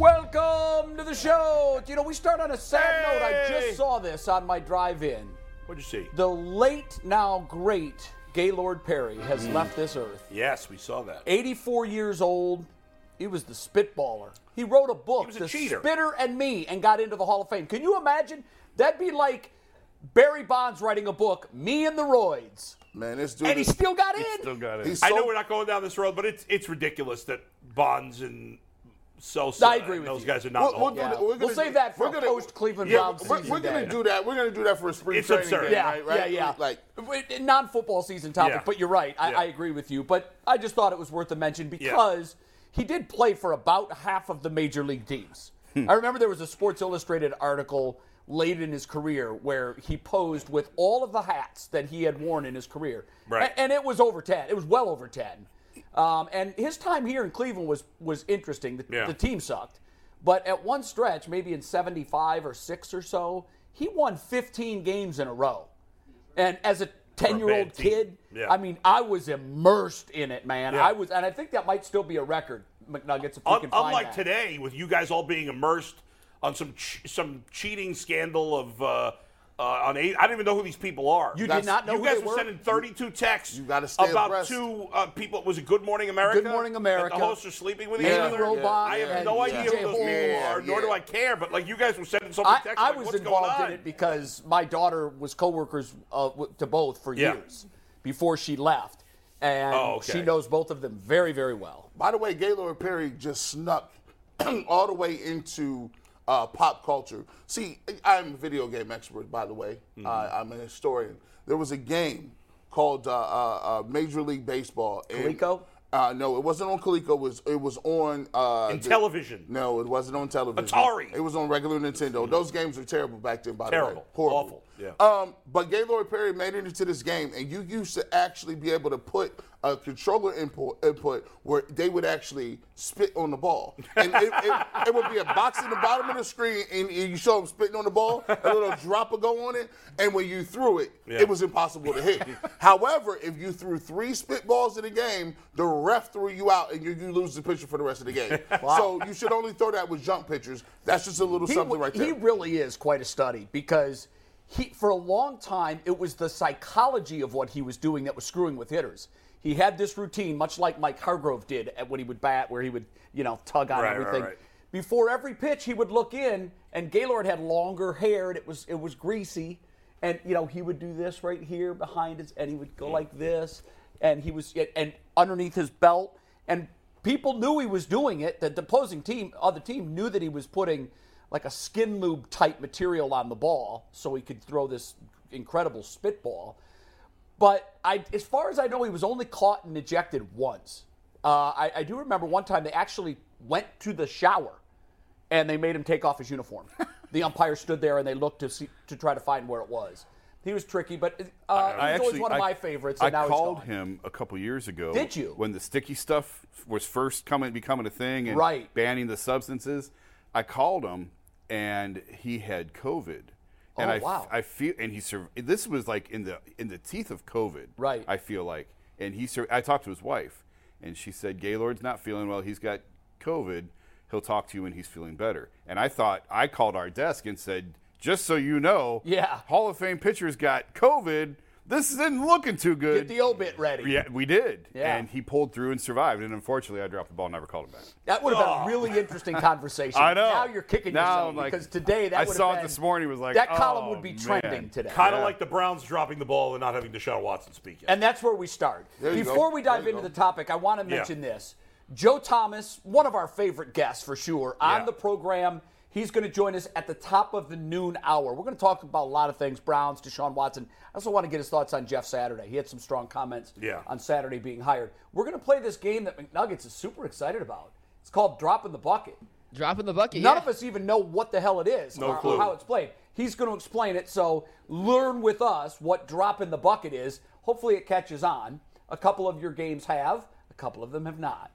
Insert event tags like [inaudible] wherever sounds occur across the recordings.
Welcome to the show. You know, we start on a sad note. I just saw this on my drive in. What'd you see? The late, now great Gaylord Perry has Mm. left this earth. Yes, we saw that. 84 years old. He was the spitballer. He wrote a book, was a The cheater. Spitter and Me, and got into the Hall of Fame. Can you imagine? That'd be like Barry Bonds writing a book, Me and the Roids. Man, this dude. And he is- still got in. Still got it. He's I know we're not going down this road, but it's it's ridiculous that Bonds and Sosa I agree with those you. guys are not. We're- we're the- Yeah. gonna- we're We'll gonna save do- that for we're post-Cleveland yeah, Browns we're, season we're gonna do that. We're gonna do that for a spring It's training absurd. game, Yeah, right? right? yeah, yeah. Like, non-football season topic, Yeah. but you're right. I, Yeah. I agree with you. But I just thought it was worth a mention because he did play for about half of the major league teams. Hmm. I remember there was a Sports Illustrated article late in his career where he posed with all of the hats that he had worn in his career, Right. A- and it was over ten. It was well over ten. Um, and his time here in Cleveland was was interesting. The, Yeah. the team sucked, but at one stretch, maybe in '75 or six or so, he won 15 games in a row. And as a 10 year old kid, Yeah. I mean, I was immersed in it, man. Yeah. I was, and I think that might still be a record, McNuggets, if we Un- can find unlike that. today, with you guys all being immersed on some ch- some cheating scandal of uh, uh, on a- I don't even know who these people are. You That's- did not know you who guys they were were? sending 32 texts You gotta stay about abreast. two uh, people. Was it Good Morning America? Good Morning That America. the hosts are sleeping with each Amy other. Robach I have and no idea TJ who those Holmes. people are, nor Yeah. do I care. But like you guys were sending so many I, texts. I like, was what's involved going on? in it because my daughter was coworkers uh, w- to both for Yeah. years before she left. And Oh, okay. she knows both of them very, very well. by the way, Gaylord Perry just snuck [clears throat] all the way into uh, pop culture. See, I'm a video game expert, by the way. Mm-hmm. Uh, I'm a historian. There was a game called uh, uh, uh, Major League Baseball. Coleco? Uh, no, it wasn't on Coleco. It was it was on uh, In the- television. No, it wasn't on television. Atari. It was on regular Nintendo. Those games were terrible back then. By the way, Terrible. horrible. Awful. Yeah. Um, but Gaylord Perry made it into this game, and you used to actually be able to put a controller input, input where they would actually spit on the ball, and it, it, [laughs] it would be a box in the bottom of the screen, and, you show them spitting on the ball, a little [laughs] drop would go on it, and when you threw it, Yeah. it was impossible to hit. [laughs] However, if you threw three spit balls in the game, the ref threw you out, and you, you lose the pitcher for the rest of the game. So you should only throw that with jump pitchers. That's just a little He, something right there. he really is quite a study because he, for a long time, it was the psychology of what he was doing that was screwing with hitters. He had this routine, much like Mike Hargrove did at when he would bat, where he would, you know, tug on Right, right, everything. right. Before every pitch, he would look in, and Gaylord had longer hair, and it was it was greasy, and you know he would do this right here behind his, and he would go like this, and he was and underneath his belt, and people knew he was doing it. That the opposing team, other team, knew that he was putting like a skin lube type material on the ball, so he could throw this incredible spitball. But I, as far as I know, he was only caught and ejected once. Uh, I, I do remember one time they actually went to the shower and they made him take off his uniform. [laughs] the umpire stood there and they looked to see to try to find where it was. He was tricky, but uh, he was always one of my favorites. And I now called he's him a couple years ago. Did you? When the sticky stuff was first coming, becoming a thing, and Right. banning the substances, I called him, and he had COVID. And Oh, I, f- wow. I feel, and he sur- This was like in the in the teeth of COVID. Right. I feel like, and he. Sur- I talked to his wife, and she said Gaylord's not feeling well. He's got COVID. He'll talk to you when he's feeling better. And I thought I called our desk and said, just so you know, Yeah. Hall of Fame pitchers got COVID. This isn't looking too good. Get the obit ready. yeah, we did. Yeah. And he pulled through and survived. And unfortunately, I dropped the ball and never called him back. That would have been a oh. really interesting [laughs] conversation. Oh. I know. Now you're kicking Now yourself I'm like- because today that I would saw have it this morning, was like, that column oh, would be man. trending today. Kind of Yeah. like the Browns dropping the ball and not having Deshaun Watson speak yet. And that's where we start. Before go. we dive into go. the topic, I want to Yeah. mention this. Joe Thomas, one of our favorite guests for sure, on Yeah. the program. He's going to join us at the top of the noon hour. We're going to talk about a lot of things Browns, Deshaun Watson. I also want to get his thoughts on Jeff Saturday. He had some strong comments Yeah. on Saturday being hired. We're going to play this game that McNuggets is super excited about. It's called Drop in the Bucket. Dropping the bucket. None yeah. of us even know what the hell it is No or, or how it's played. He's going to explain it. So learn with us what drop in the bucket is. Hopefully it catches on. A couple of your games have, a couple of them have not.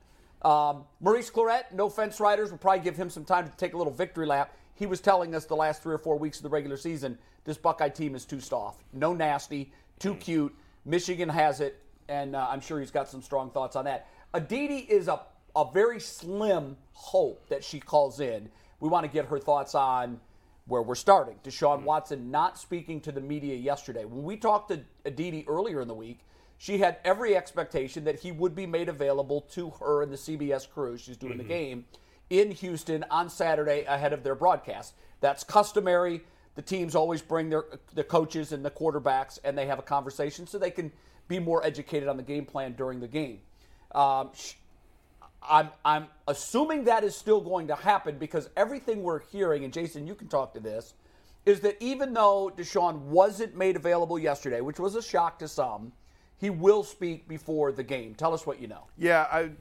Um, Maurice Clarett, no fence riders. We'll probably give him some time to take a little victory lap. He was telling us the last three or four weeks of the regular season, this Buckeye team is too soft, no nasty, too cute. Michigan has it, and uh, I'm sure he's got some strong thoughts on that. Aditi is a, a very slim hope that she calls in. We want to get her thoughts on where we're starting. Deshaun Watson not speaking to the media yesterday. When we talked to Aditi earlier in the week, she had every expectation that he would be made available to her and the CBS crew. She's doing the game in Houston on Saturday ahead of their broadcast. That's customary. The teams always bring their the coaches and the quarterbacks, and they have a conversation so they can be more educated on the game plan during the game. Um, sh- I'm I'm assuming that is still going to happen because everything we're hearing, and Jason, you can talk to this, is that even though Deshaun wasn't made available yesterday, which was a shock to some, he will speak before the game. Tell us what you know. Yeah, I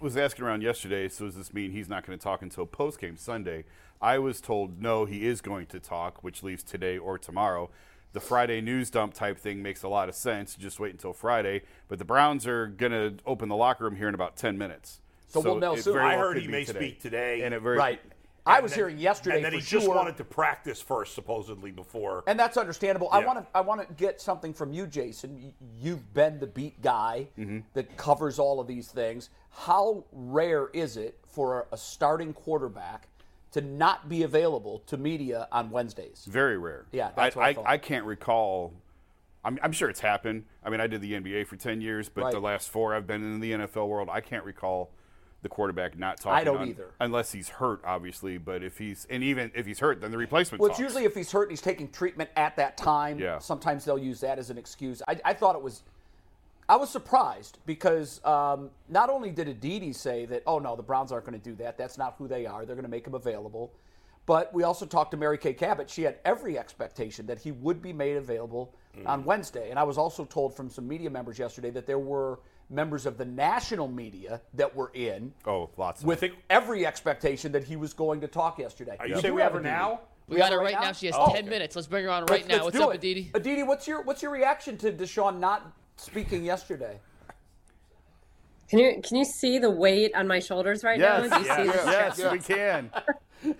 was asking around yesterday. So does this mean he's not going to talk until post game Sunday? I was told no, he is going to talk, which leaves today or tomorrow. The Friday news dump type thing makes a lot of sense. Just wait until Friday. But the Browns are going to open the locker room here in about ten minutes. So we'll know soon. I heard he be may speak today. and it very Right. I was then- hearing yesterday and then for he just wanted to practice first, supposedly before. And that's understandable. I want to I want to get something from you, Jason. You've been the beat guy mm-hmm. that covers all of these things. How rare is it for a starting quarterback to not be available to media on Wednesdays? Very rare. Yeah, that's what I I. I, can't recall. I'm, I'm sure it's happened. I mean, I did the NBA for 10 years, but the last four I've been in the NFL world, I can't recall the quarterback not talking. I don't on- either. Unless he's hurt, obviously. But if he's, and even if he's hurt, then the replacement Well, it's usually if he's hurt and he's taking treatment at that time. Yeah. Sometimes they'll use that as an excuse. I, I thought it was. I was surprised because um, not only did Aditi say that, oh no, the Browns aren't going to do that. That's not who they are. They're going to make him available. But we also talked to Mary Kay Cabot. She had every expectation that he would be made available on Wednesday. And I was also told from some media members yesterday that there were members of the national media that were in Oh, lots of with every expectation that he was going to talk yesterday. Are you Did saying we have have her now? We got her her right right now. now? She has Oh, 10 okay. minutes. Let's bring her on right Let's- now. let's What's up, it. Aditi? Aditi, what's your what's your reaction to Deshaun not speaking yesterday? Can you can you see the weight on my shoulders right Yes, now? Do you yes, see the yes, we can. [laughs]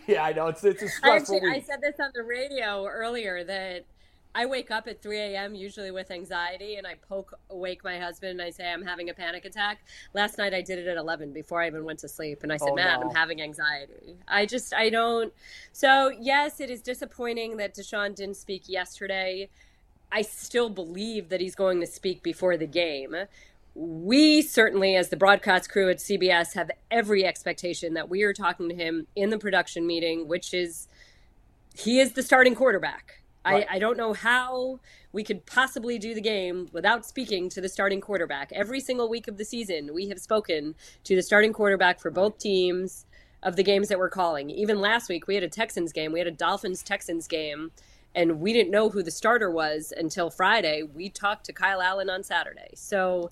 Yeah, I know it's it's a I, stressful actually, I said this on the radio earlier that I wake up at 3 a.m. usually with anxiety, and I poke awake my husband and I say I'm having a panic attack. Last night I did it at 11 before I even went to sleep, and I said, Oh, "Matt, no. I'm having anxiety." I just I don't. So yes, it is disappointing that Deshaun didn't speak yesterday. I still believe that he's going to speak before the game. We certainly, as the broadcast crew at CBS, have every expectation that we are talking to him in the production meeting, which is he is the starting quarterback. Right. I, I don't know how we could possibly do the game without speaking to the starting quarterback. Every single week of the season, we have spoken to the starting quarterback for both teams of the games that we're calling. Even last week, we had a Texans game, we had a Dolphins Texans game, and we didn't know who the starter was until Friday. We talked to Kyle Allen on Saturday. So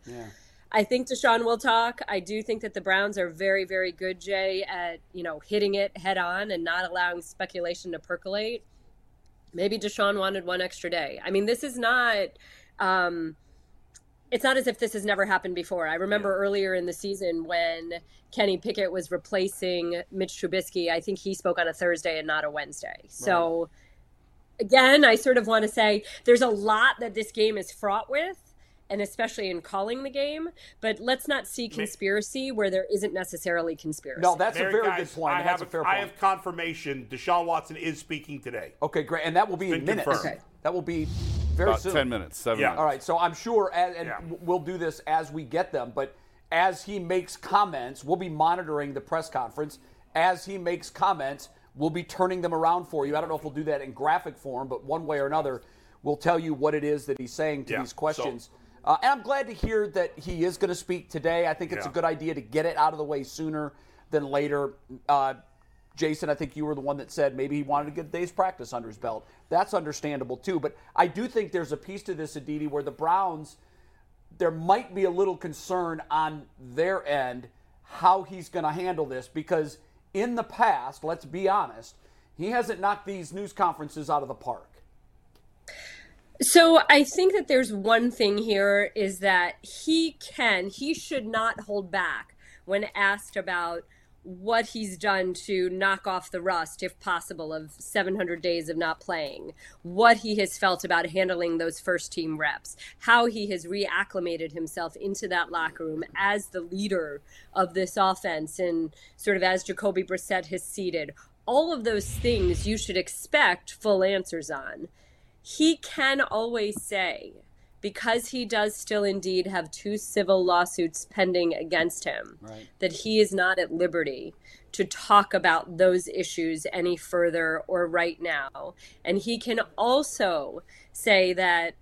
I think Deshaun will talk. I do think that the Browns are very, very good, Jay, at you know hitting it head on and not allowing speculation to percolate. Maybe Deshaun wanted one extra day. I mean, this is not. Um, it's not as if this has never happened before. I remember earlier in the season when Kenny Pickett was replacing Mitch Trubisky. I think he spoke on a Thursday and not a Wednesday. So again, I sort of want to say there's a lot that this game is fraught with, and especially in calling the game. But let's not see conspiracy where there isn't necessarily conspiracy. No, that's a very guys, good point. I that's have, a fair I point. have confirmation Deshaun Watson is speaking today. Okay, great, and that will be in minutes. confirmed. Okay. That will be very About soon. 10 minutes, seven Yeah. minutes. All right, so I'm sure, as, and Yeah. we'll do this as we get them, but as he makes comments, we'll be monitoring the press conference. As he makes comments, we'll be turning them around for you. I don't know if we'll do that in graphic form, but one way or another, we'll tell you what it is that he's saying to Yeah, these so- questions. Uh, and I'm glad to hear that he is going to speak today. I think it's Yeah. a good idea to get it out of the way sooner than later. Uh, Jason, I think you were the one that said maybe he wanted to get a day's practice under his belt. That's understandable too. But I do think there's a piece to this, Aditi, where the Browns, there might be a little concern on their end how he's going to handle this because in the past, let's be honest, he hasn't knocked these news conferences out of the park. So I think that there's one thing here is that he can, he should not hold back when asked about what he's done to knock off the rust, if possible, of 700 days of not playing, what he has felt about handling those first team reps, how he has reacclimated himself into that locker room as the leader of this offense, and sort of as Jacoby Brissett has ceded. All of those things you should expect full answers on he can always say, because he does still indeed have two civil lawsuits pending against him, Right. that he is not at liberty to talk about those issues any further or right now. And he can also say that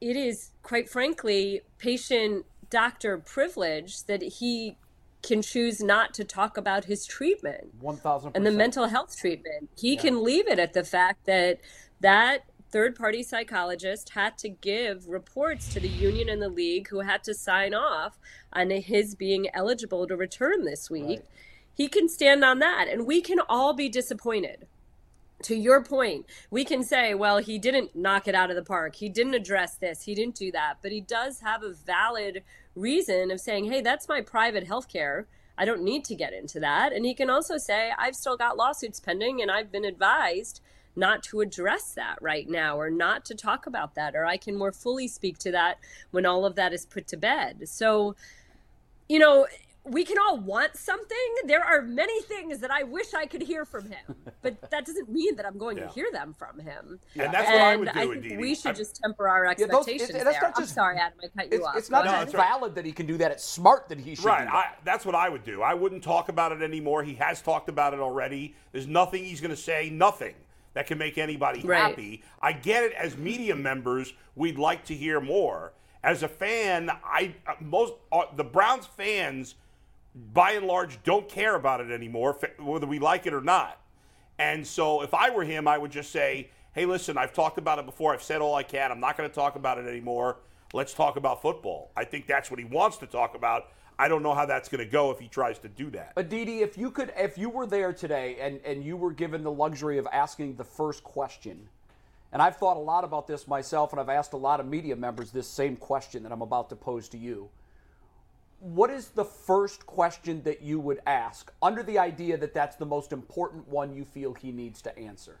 it is, quite frankly, patient doctor privilege that he can choose not to talk about his treatment 1,000%. and the mental health treatment. He can leave it at the fact that that third party psychologist had to give reports to the union and the league who had to sign off on his being eligible to return this week. He can stand on that, and we can all be disappointed. To your point, we can say, well, he didn't knock it out of the park. He didn't address this. He didn't do that. But he does have a valid reason of saying, hey, that's my private health care. I don't need to get into that. And he can also say, I've still got lawsuits pending and I've been advised not to address that right now or not to talk about that, or I can more fully speak to that when all of that is put to bed. So, you know, we can all want something. There are many things that I wish I could hear from him, [laughs] but that doesn't mean that I'm going Yeah. to hear them from him. And that's what I would do, think Aditi. we should I'm- just temper our those- it- expectations that's there. not I'm sorry, Adam, I cut you It's, off. it's not Go just ahead. that's right. valid that he can do that. It's smart that he should Right. do that. I, that's what I would do. I wouldn't talk about it anymore. He has talked about it already. There's nothing he's going to say, nothing that can make anybody Right. happy. I get it. As media members, we'd like to hear more. As a fan, I uh, most uh, the Browns fans, by and large, don't care about it anymore, whether we like it or not. And so, if I were him, I would just say, "Hey, listen, I've talked about it before. I've said all I can. I'm not going to talk about it anymore. Let's talk about football." I think that's what he wants to talk about. I don't know how that's going to go if he tries to do that. Aditi, if you could, if you were there today and, and you were given the luxury of asking the first question, and I've thought a lot about this myself, and I've asked a lot of media members this same question that I'm about to pose to you. What is the first question that you would ask under the idea that that's the most important one you feel he needs to answer?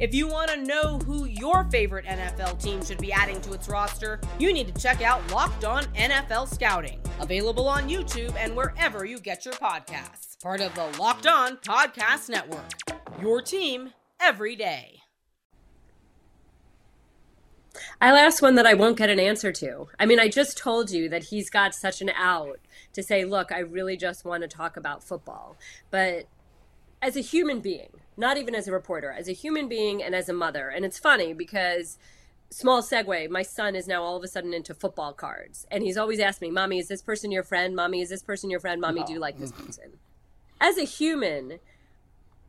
If you want to know who your favorite NFL team should be adding to its roster, you need to check out Locked On NFL Scouting, available on YouTube and wherever you get your podcasts. Part of the Locked On Podcast Network. Your team every day. I'll ask one that I won't get an answer to. I mean, I just told you that he's got such an out to say, look, I really just want to talk about football. But as a human being, not even as a reporter, as a human being and as a mother, and it's funny because small segue, my son is now all of a sudden into football cards. And he's always asked me, Mommy, is this person your friend? Mommy, is this person your friend? Mommy, do you like this mm-hmm. person? As a human,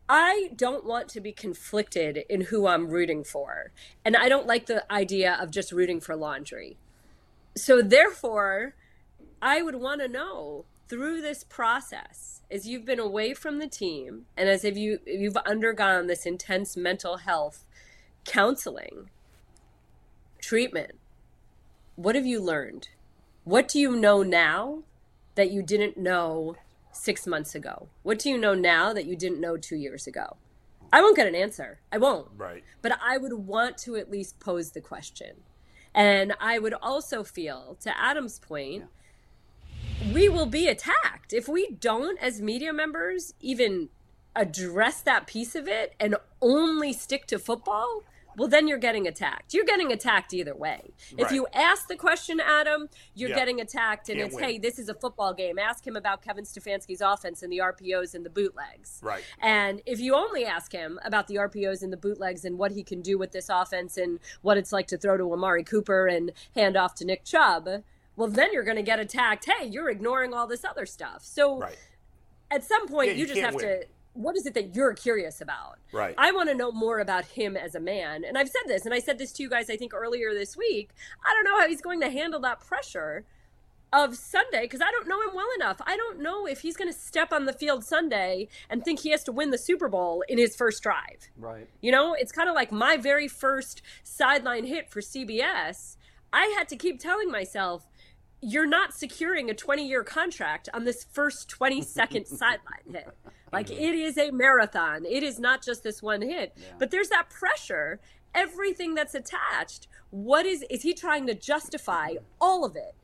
I don't want to be conflicted in who I'm rooting for. And I don't like the idea of just rooting for laundry. So, therefore, I would want to know through this process, as you've been away from the team and as if you, you've undergone this intense mental health counseling, treatment, what have you learned? What do you know now that you didn't know six months ago? What do you know now that you didn't know two years ago? I won't get an answer. I won't. Right. But I would want to at least pose the question. And I would also feel, to Adam's point, we will be attacked. If we don't, as media members, even address that piece of it and only stick to football, well, then you're getting attacked. You're getting attacked either way. If you ask the question, Adam, you're Yeah. getting attacked, and Can't it's, win. hey, this is a football game. Ask him about Kevin Stefanski's offense and the RPOs and the bootlegs. Right. And if you only ask him about the RPOs and the bootlegs and what he can do with this offense and what it's like to throw to Amari Cooper and hand off to Nick Chubb, well, then you're going to get attacked. Hey, you're ignoring all this other stuff. So Right. at some point, Yeah, you you, just have win. to. What is it that you're curious about? Right. I want to know more about him as a man. And I've said this, and I said this to you guys, I think, earlier this week. I don't know how he's going to handle that pressure of Sunday because I don't know him well enough. I don't know if he's going to step on the field Sunday and think he has to win the Super Bowl in his first drive. Right. You know, it's kind of like my very first sideline hit for CBS. I had to keep telling myself, you're not securing a 20 year contract on this first 20 second [laughs] sideline hit. Like, it is a marathon. It is not just this one hit. But there's that pressure, everything that's attached. What is, is he trying to justify all of it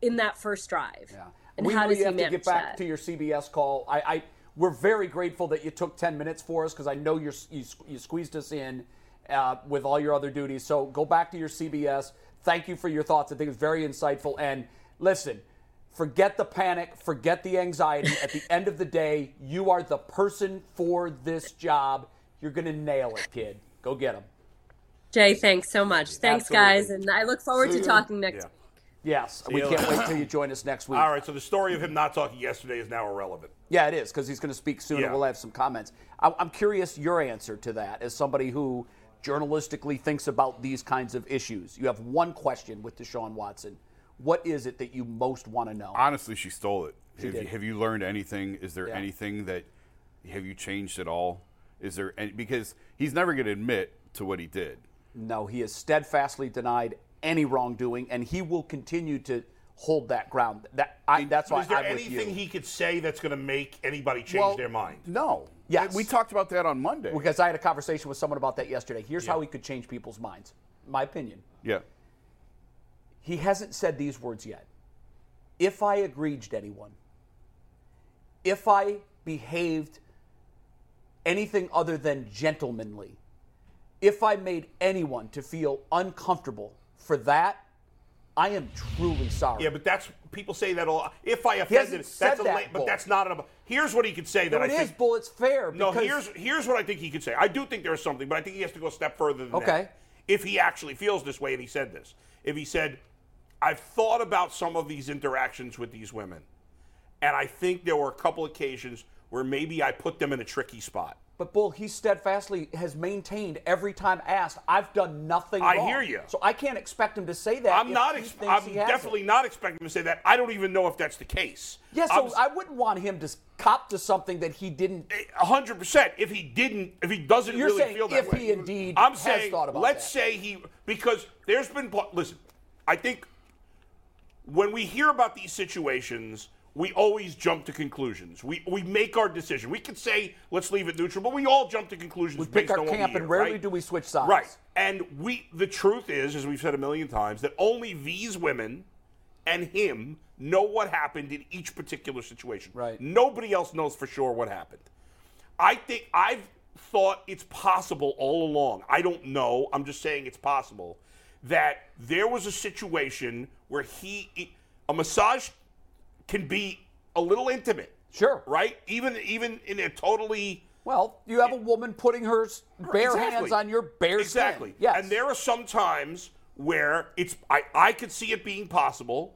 in that first drive? Yeah. And we how know does he have to get back that? to your CBS call. I, I we're very grateful that you took 10 minutes for us because I know you're, you you squeezed us in uh, with all your other duties. So go back to your CBS. Thank you for your thoughts. I think it's very insightful. And listen, forget the panic, forget the anxiety. At the end of the day, you are the person for this job. You're going to nail it, kid. Go get him. Jay, thanks so much. Thanks, Absolutely. guys. And I look forward See to talking next Yeah. Yes, we can't later. wait till you join us next week. All right. So the story of him not talking yesterday is now irrelevant. Yeah, it is because he's going to speak soon, Yeah. and we'll have some comments. I- I'm curious your answer to that as somebody who journalistically thinks about these kinds of issues. You have one question with Deshaun Watson. What is it that you most want to know? Honestly, she stole it. have, did. You, have you learned anything? Is there Yeah. anything that have you changed at all? Is there any, because he's never going to admit to what he did. No, he has steadfastly denied any wrongdoing, and he will continue to hold that ground. That I, that's why Is there I'm anything he could say that's going to make anybody change Well, their mind? No. Yes. We talked about that on Monday. because I had a conversation with someone about that yesterday. Here's how he could change people's minds. My opinion. yeah. He hasn't said these words yet. If I egreged anyone, if I behaved anything other than gentlemanly, if I made anyone to feel uncomfortable for that, I am truly sorry. Yeah, but that's people say that a lot. If I offended, said that's a that, but that's not an. Here's what he could say that no, I it think. Bull. It's fair. No, here's here's what I think he could say. I do think there's something, but I think he has to go a step further than Okay. that. If he actually feels this way and he said this, if he said, "I've thought about some of these interactions with these women, and I think there were a couple occasions where maybe I put them in a tricky spot." But Bull, he steadfastly has maintained every time asked, I've done nothing I wrong. hear you. So I can't expect him to say that. I'm not. Ex- I'm definitely not expecting him to say that. I don't even know if that's the case. Yeah, so I'm- I wouldn't want him to cop to something that he didn't. Eh, a hundred percent. If he didn't, if he doesn't You're really saying feel that if way, he indeed I'm has saying, thought about let's that. say he because there's been listen. I think when we hear about these situations, we always jump to conclusions. We we make our decision. We could say let's leave it neutral, but we all jump to conclusions. We pick our camp, hear, and rarely right? do we switch sides. Right. And we the truth is, as we've said a million times, that only these women and him know what happened in each particular situation. Right. Nobody else knows for sure what happened. I think I've thought it's possible all along. I don't know. I'm just saying it's possible that there was a situation where he a massage can be a little intimate, Sure. right? Even even in a totally Well, you have a woman putting her bare Exactly. hands on your bare exactly. skin. Yes. And there are some times where it's I, I could see it being possible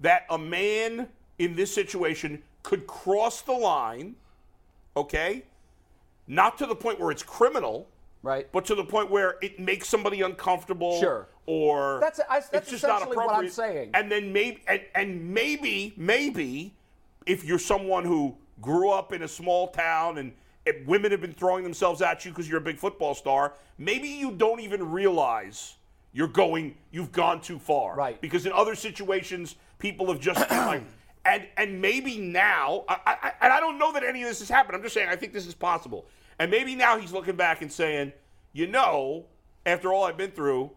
that a man in this situation could cross the line, okay? Not to the point where it's criminal, right. but to the point where it makes somebody uncomfortable Sure. or That's- I- that's it's just not essentially what I'm appropriate. saying. And then maybe and, and maybe maybe if you're someone who grew up in a small town and if women have been throwing themselves at you because you're a big football star, maybe you don't even realize you're going you've gone too far. Right. Because in other situations people have just been like [clears throat] And and maybe now, I, I, and I don't know that any of this has happened. I'm just saying I think this is possible. And maybe now he's looking back and saying, you know, after all I've been through,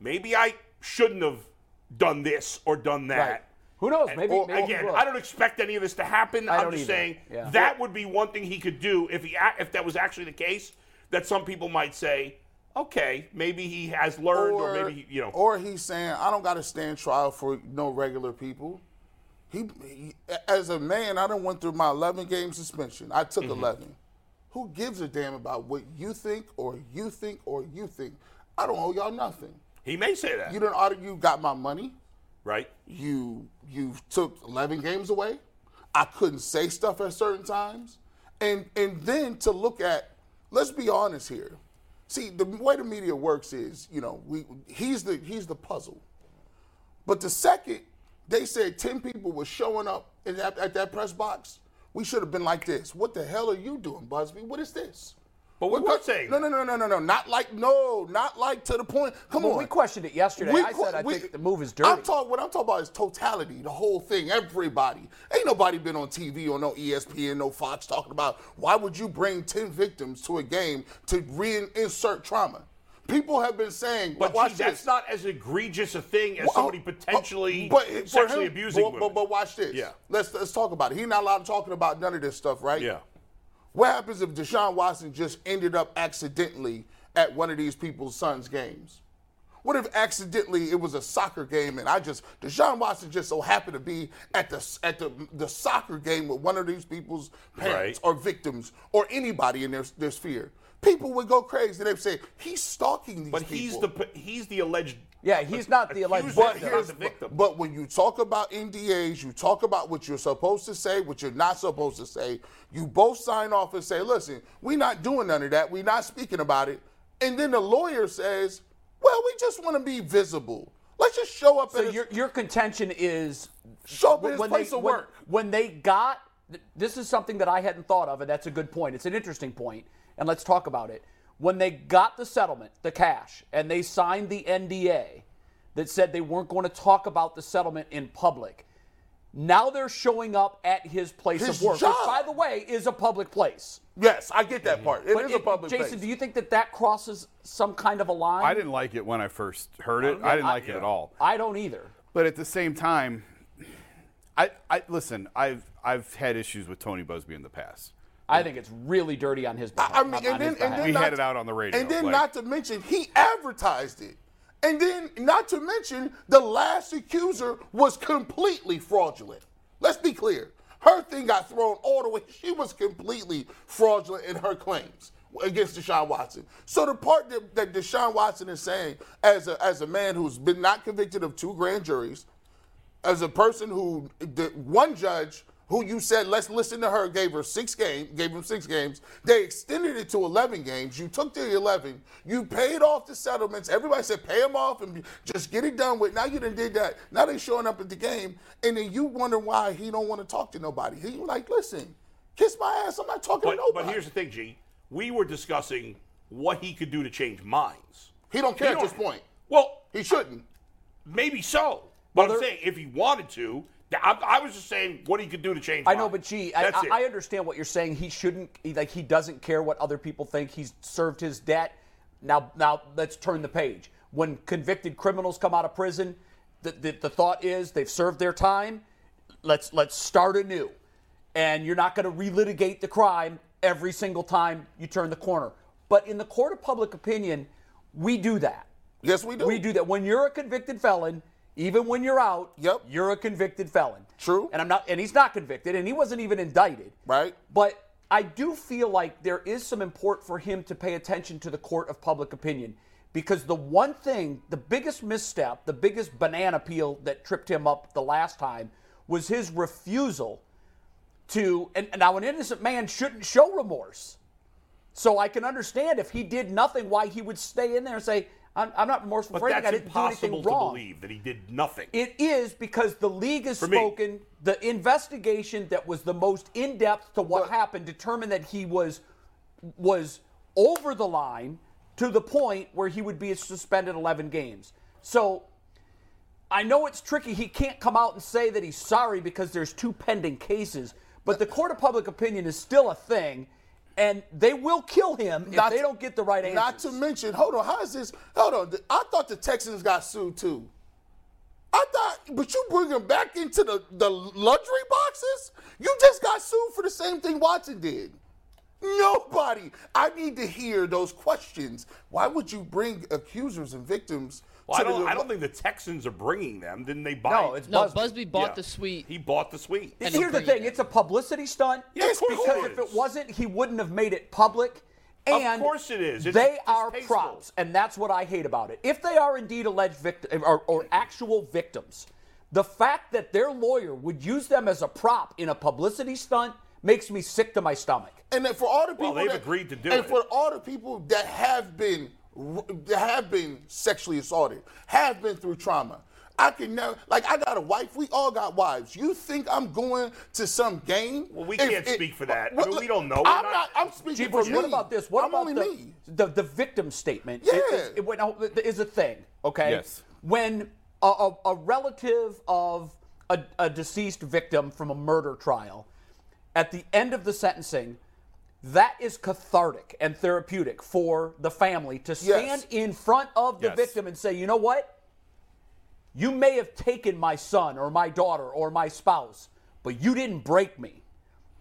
maybe I shouldn't have done this or done that. Right. Who knows? And- Maybe, or, maybe again. I don't expect any of this to happen. I I'm don't just either. saying Yeah. that would be one thing he could do if he if that was actually the case. That some people might say, okay, maybe he has learned, or, maybe he, you know. or he's saying I don't got to stand trial for no regular people. He, he- as a man, I don't went through my 11 game suspension. I took Mm-hmm. 11. Who gives a damn about what you think or you think or you think? I don't owe y'all nothing. he may say that, You done auto, you got my money. right? You you took 11 games away. I couldn't say stuff at certain times. And and then to look at let's be honest here. See, the way the media works is, you know, we he's the he's the puzzle. But the second they said 10 people were showing up in that, at that press box, we should have been like this. What the hell are you doing, Buzbee? What is this? But we What- were saying no, no, no, no, no, no, not like no, not like to the point. Come Well, on, we questioned it yesterday. I que- said I we- think the move is dirty. I'm talking. What I'm talking about is totality, the whole thing, everybody. Ain't nobody been on TV or no ESPN, no Fox talking about why would you bring ten victims to a game to reinsert trauma. People have been saying, But watch gee, that's this. not as egregious a thing as Well, somebody uh, potentially but for sexually him- abusing but, women. But, but watch this. Yeah. Let's let's talk about it. He's not allowed to talk about none of this stuff, right? yeah. What happens if Deshaun Watson just ended up accidentally at one of these people's sons' games? What if accidentally it was a soccer game and I just Deshaun Watson just so happened to be at the at the the soccer game with one of these people's parents Right. or victims or anybody in their their sphere? People would go crazy. And they'd say he's stalking these But people. he's the he's the alleged. Yeah, he's not the alleged But not here's the victim. But when you talk about NDAs, you talk about what you're supposed to say, what you're not supposed to say. You both sign off and say, "Listen, we're not doing none of that. We're not speaking about it." And then the lawyer says, "Well, we just want to be visible. Let's just show up So at a- your your contention is show up at his place they, of when- work." when they got this is something that I hadn't thought of, and that's a good point. It's an interesting point, and let's talk about it. When they got the settlement, the cash, and they signed the NDA that said they weren't going to talk about the settlement in public. Now they're showing up at his place His of work, job. which, by the way, is a public place. Yes, I get that mm-hmm. part. It is But a it- public Jason, place. do you think that that crosses some kind of a line? I didn't like it when I first heard it. I didn't like it at all. I don't either. But at the same time, I, I listen. I've I've had issues with Tony Buzbee in the past. I think it's really dirty on his behalf. I mean, and then, and then We not had to- it out on the radio, And then, like- not to mention, he advertised it. And then, not to mention, the last accuser was completely fraudulent. Let's be clear. Her thing got thrown all the way. She was completely fraudulent in her claims against Deshaun Watson. So the part that, that Deshaun Watson is saying, as a, as a man who's been not convicted of two grand juries, as a person who the one judge who you said let's listen to her gave her six game gave him six games. They extended it to 11 games. You took the 11 you paid off the settlements. Everybody said pay them off and just get it done with. Now you done did that. Now they showing up at the game and then you wonder why he don't want to talk to nobody. He like listen kiss my ass. I'm not talking But, to nobody. but here's the thing, G. We were discussing what he could do to change minds. he don't care He at this don't- point. Well, he shouldn't. maybe so. But Well, I'm saying if he wanted to, th- I, I was just saying what he could do to change. I know, but gee, I, I. I understand what you're saying. He shouldn't, like, he doesn't care what other people think. He's served his debt. Now, now let's turn the page. When convicted criminals come out of prison, the, the, the thought is they've served their time. Let's let's start anew, and you're not going to relitigate the crime every single time you turn the corner. But in the court of public opinion, we do that. yes we do We do that. When you're a convicted felon, even when you're out, Yep. you're a convicted felon. True. And I'm not and he's not convicted and he wasn't even indicted. Right. But I do feel like there is some import for him to pay attention to the court of public opinion because the one thing, the biggest misstep, the biggest banana peel that tripped him up the last time was his refusal to and, and now an innocent man shouldn't show remorse. So I can understand if he did nothing, why he would stay in there and say, "I'm, I'm not remorseful but for anything. I that's didn't do anything impossible to believe that he did nothing. It is because the league has For me. spoken. The investigation that was the most in depth to what happened determined that he was was over the line to the point where he would be suspended 11 games. So I know it's tricky. He can't come out and say that he's sorry because there's two pending cases, but the court of public opinion is still a thing, and they will kill him if Not they to- don't get the right answers. Not to mention, hold on, how is this? Hold on, I thought the Texans got sued too. I thought, but you bring them back into the, the luxury boxes? You just got sued for the same thing Watson did. Nobody. I need to hear those questions. Why would you bring accusers and victims? Well, I don't. I don't think the Texans are bringing them. Didn't they buy? No, it's No, Buzbee. Buzbee bought Yeah. the suite. He bought the suite. And Here's the bring it thing: it's a publicity stunt. Yeah, of course it is. because it if it wasn't, he wouldn't have made it public. And Of course it is. It's they are distasteful. props, and that's what I hate about it. If they are indeed alleged victims or, or actual victims, the fact that their lawyer would use them as a prop in a publicity stunt makes me sick to my stomach. And for all the people Well, they've that, agreed to do and it. for all the people that have been that have been sexually assaulted, have been through trauma. I can never like I got a wife. We all got wives. You think I'm going to some game? Well, we if can't it- speak for that. I mean, we don't know. We're I'm not- not. I'm speaking Jeepers, for me. what about this? What I'm about only the, me. the the victim statement? Yeah. Is, is, when- is a thing. Okay. Yes. When a, a, a relative of a, a deceased victim from a murder trial, at the end of the sentencing, that is cathartic and therapeutic for the family to stand in front of the Yes. victim and say, you know what? You may have taken my son or my daughter or my spouse, but you didn't break me.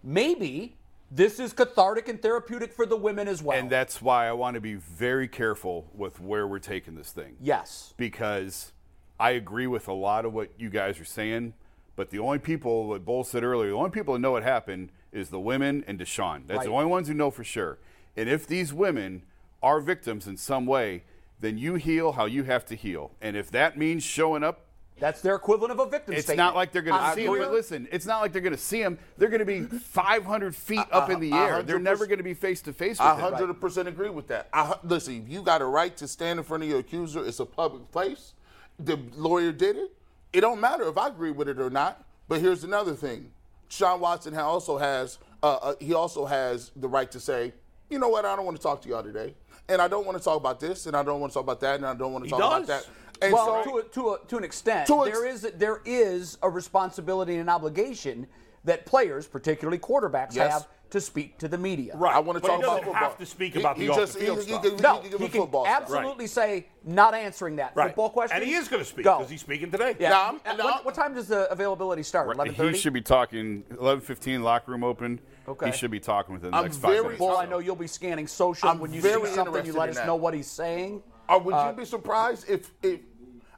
Maybe this is cathartic and therapeutic for the women as well. And that's why I want to be very careful with where we're taking this thing. yes. Because I agree with a lot of what you guys are saying, but the only people, what Bull said earlier, the only people that know what happened is the women and Deshaun. That's the only ones who know for sure. And if these women are victims in some way, then you heal how you have to heal. And if that means showing up That's their equivalent of a victim It's statement. not like they're going to see him. But listen, it's not like they're going to see him. They're going to be 500 feet uh, up in the uh, air. They're never going to be face to face I with him. hundred percent agree with that. I, listen, you got a right to stand in front of your accuser. It's a public place. The lawyer did it. It don't matter if I agree with it or not. But here's another thing: Sean Watson also has uh, uh, he also has the right to say, you know what, I don't want to talk to y'all today, and I don't want to talk about this, and I don't want to talk about that, and I don't want to He talk about does. that. And well, so, to, a, to, a, to an extent, To ex- there is there is a responsibility and an obligation that players, particularly quarterbacks, Yes. have to speak to the media. Right. I want to But talk he doesn't about have to speak He- about he the just, off-the-field he, he, stuff. can- No, he can he can football stuff. absolutely say not answering that Right. football question. And he is going to speak Go. because he's speaking today. Yeah. Now, I'm- now- what, what time does the availability start? Eleven thirty. He should be talking 11:15 locker room open. Okay. He should be talking within the I'm next five very- minutes. Well, or I know you'll be scanning social. I'm when you see something, you let us that. know what he's saying. Or would Uh, you be surprised if, if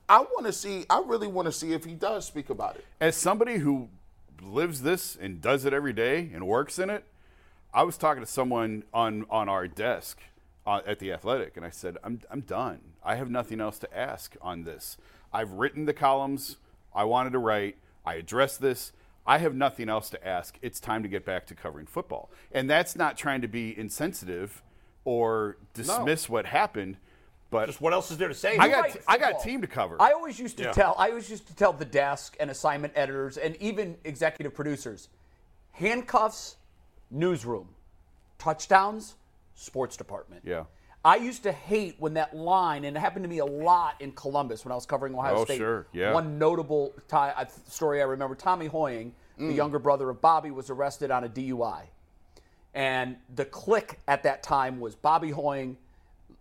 I want to see? I really want to see if he does speak about it. As somebody who lives this and does it every day and works in it, I was talking to someone on on our desk uh, at the Athletic, and I said, "I'm I'm done. I have nothing else to ask on this. I've written the columns I wanted to write. I addressed this." I have nothing else to ask. It's time to get back to covering football. And that's not trying to be insensitive or dismiss what happened, but Just what else is there to say? I got I got team to cover. I always used to Yeah. tell I always used to tell the desk and assignment editors and even executive producers, handcuffs, newsroom, touchdowns, sports department. Yeah. I used to hate when that line, and it happened to me a lot in Columbus when I was covering Ohio Oh, State. sure, yeah. One notable uh, story I remember: Tommy Hoying, the younger brother of Bobby, was arrested on a DUI, and the clique at that time was Bobby Hoying,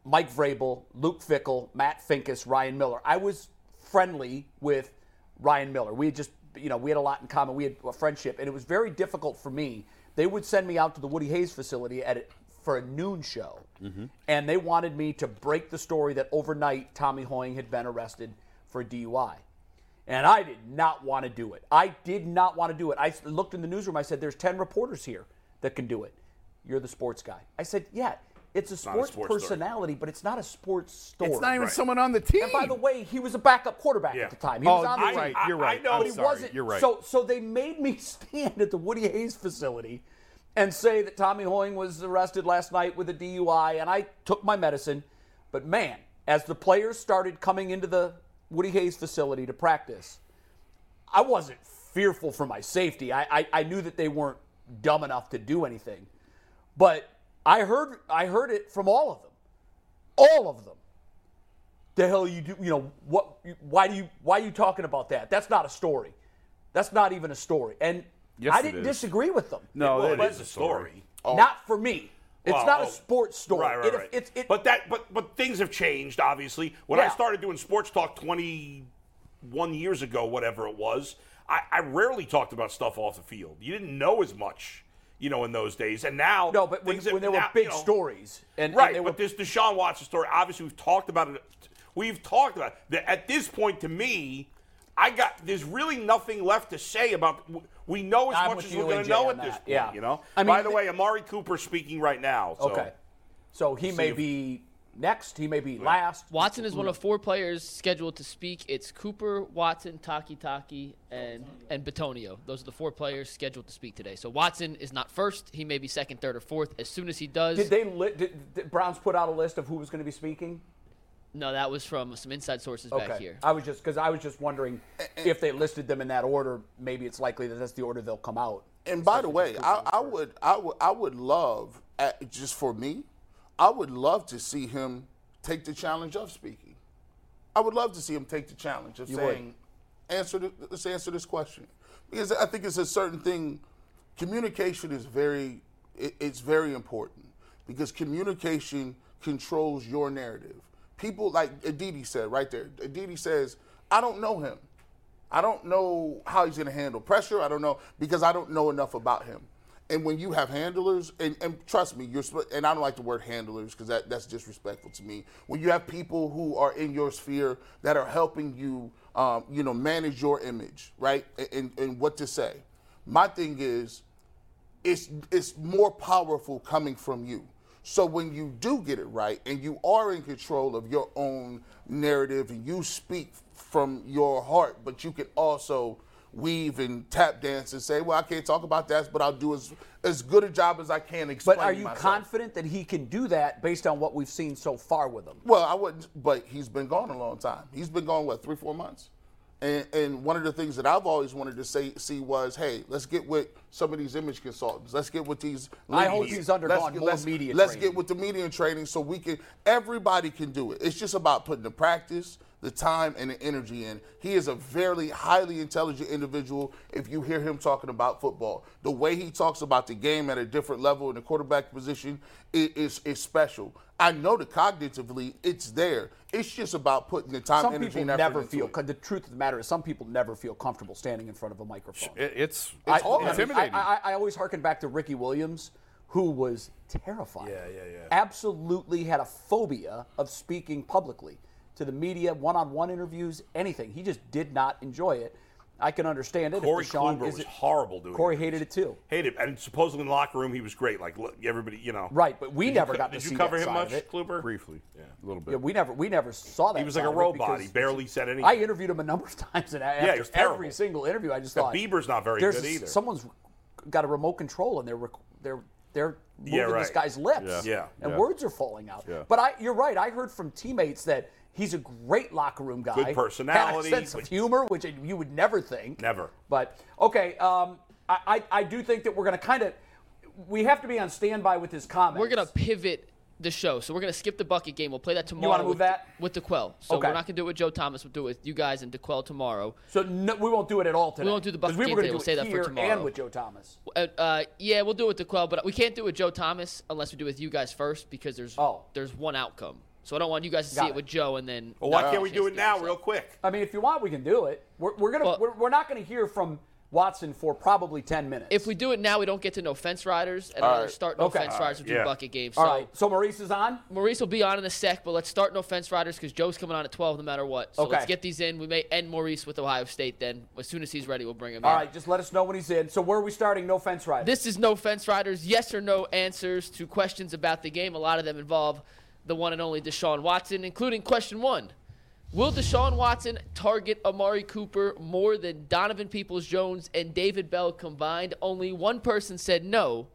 Mike Vrabel, Luke Fickell, Matt Finkes, Ryan Miller. I was friendly with Ryan Miller. We had just, you know, we had a lot in common. We had a friendship, and it was very difficult for me. They would send me out to the Woody Hayes facility at for a noon show, mm-hmm. and they wanted me to break the story that overnight Tommy Hoying had been arrested for DUI. And I did not want to do it. I did not want to do it. I looked in the newsroom. I said, "There's ten reporters here that can do it. You're the sports guy." I said, "Yeah, it's a not a sports, sports story. personality, but it's not a sports story." it's not even Right. someone on the team. And by the way, he was a backup quarterback Yeah. at the time. He oh, was on the you're team. right. You're I- I right. know- But He sorry. wasn't. You're right. So, so they made me [laughs] stand at the Woody Hayes facility and say that Tommy Hoying was arrested last night with a DUI, and I took my medicine. But man, as the players started coming into the Woody Hayes facility to practice, I wasn't fearful for my safety. I, I, I knew that they weren't dumb enough to do anything. But I heard I heard it from all of them. All of them. the hell you do? You know what? Why do you? Why are you talking about that? That's not a story. That's not even a story. And Yes, I didn't disagree with them. No, Well, that it is is a story. Oh. Not for me. It's Well, not oh, a sports story. Right, right, It- right. it's- it- but that, but but things have changed. Obviously, when I started doing sports talk 21 years ago, whatever it was, I, I rarely talked about stuff off the field. You didn't know as much, you know, in those days. And now, no, but when, when there were big you know, stories, and, and right? they but were, this Deshaun Watson story, obviously, we've talked about it. We've talked about. That At this point, to me, I got there's really nothing left to say about. We know as I'm much as we're going to know at this point. Yeah. You know. I mean, By the the- way, Amari Cooper speaking right now. So. okay. So he may if- be next. He may be last. Watson is one of mm-hmm. four players scheduled to speak. It's Cooper, Watson, Takitaki, and and Bitonio. Those are the four players scheduled to speak today. So Watson is not first. He may be second, third, or fourth. As soon as he does, Did they? Li- did, did Browns put out a list of who was going to be speaking? no, that was from some inside sources Okay. back here. I was just because I was just wondering if they listed them in that order. Maybe it's likely that that's the order they'll come out. And by the way, I, I would, I would, I would love, at, just for me, I would love to see him take the challenge of speaking. I would love to see him take the challenge of You would. saying, answer, the, let's answer this question, because I think it's a certain thing. Communication is very, it, it's very important because communication controls your narrative. People like Aditi said right there. Aditi says, "I don't know him." I don't know how he's going to handle pressure. I don't know because I don't know enough about him. And when you have handlers, and, and trust me, you're and I don't like the word handlers because that, that's disrespectful to me. When you have people who are in your sphere that are helping you, um, you know, manage your image, right, and, and what to say. My thing is, it's it's more powerful coming from you. So when you do get it right and you are in control of your own narrative and you speak from your heart, but you can also weave and tap dance and say, "Well, I can't talk about that, but I'll do as as good a job as I can." But are you myself. confident that he can do that based on what we've seen so far with him? Well, I wouldn't, but he's been gone a long time. He's been gone what three, four months. And, and one of the things that I've always wanted to say, see was, hey, let's get with some of these image consultants. Let's get with these. I hope he's undergone Let's get- more let's- media Let's training. get with the media training so we can. Everybody can do it. It's just about putting the practice, the time, and the energy in. He is a very highly intelligent individual. If you hear him talking about football, the way he talks about the game at a different level in the quarterback position i- is is special. I know that cognitively it's there. It's just about putting the time, Some energy, people and effort never into feel. it. 'cause The truth of the matter is, some people never feel comfortable standing in front of a microphone. It, it's, it's I mean, intimidating. I, I, I always harken back to Ricky Williams, who was terrified. Yeah, yeah, yeah. Absolutely had a phobia of speaking publicly to the media, one-on-one interviews, anything. He just did not enjoy it. I can understand it. Corey if Deshaun Kluber was it- horrible doing Corey it. hated it too. Hated, it. and supposedly in the locker room he was great. Like everybody, you know. Right, but we Did never co- got to Did see you cover that him side much, of it. Kluber? briefly, yeah, a little bit. Yeah, we never we never saw that. He was like a side of robot. He barely said anything. I interviewed him a number of [laughs] times, and after he every single interview, I just Yeah, thought Bieber's not very good a- either. Someone's got a remote control, and they're they're they're moving Yeah, this guy's lips, Yeah. Yeah. and Yeah. words are falling out. Yeah. But I, you're right. I heard from teammates that he's a great locker room guy. Good personality, had a sense of humor, which you would never think. Never. But okay, um, I, I I do think that we're going to kind of we have to be on standby with his comments. We're gonna pivot the show, so we're gonna skip the bucket game. We'll play that tomorrow. You wanna move with, that? with DeQuell. So Okay. we're not gonna do it with Joe Thomas. We'll do it with you guys and DeQuell tomorrow. So no, we won't do it at all today. We won't do the bucket we game were today. gonna We'll say that for tomorrow. and with Joe Thomas. Uh, uh, yeah, we'll do it with DeQuell, but we can't do it with Joe Thomas unless we do it with you guys first because there's Oh. there's one outcome. So I don't want you guys to Got see it it. with Joe and then. Well, why can't we do it now, real quick? I mean, if you want, we can do it. We're, we're gonna Well- we're, we're not gonna hear from Watson for probably ten minutes. If we do it now, we don't get to no fence riders, and All I'll right. start no Okay. fence riders. We'll do Yeah. bucket games. So all right, so Maurice is on. Maurice will be on in a sec, but let's start no fence riders because Joe's coming on at 12 no matter what. So Okay. let's get these in. We may end Maurice with Ohio State then. As soon as he's ready, we'll bring him All in. right, just let us know when he's in. So where are we starting? No fence riders. This is no fence riders. Yes or no answers to questions about the game. A lot of them involve the one and only Deshaun Watson, including question one. Will Deshaun Watson target Amari Cooper more than Donovan Peoples Jones and David Bell combined? Only one person said no,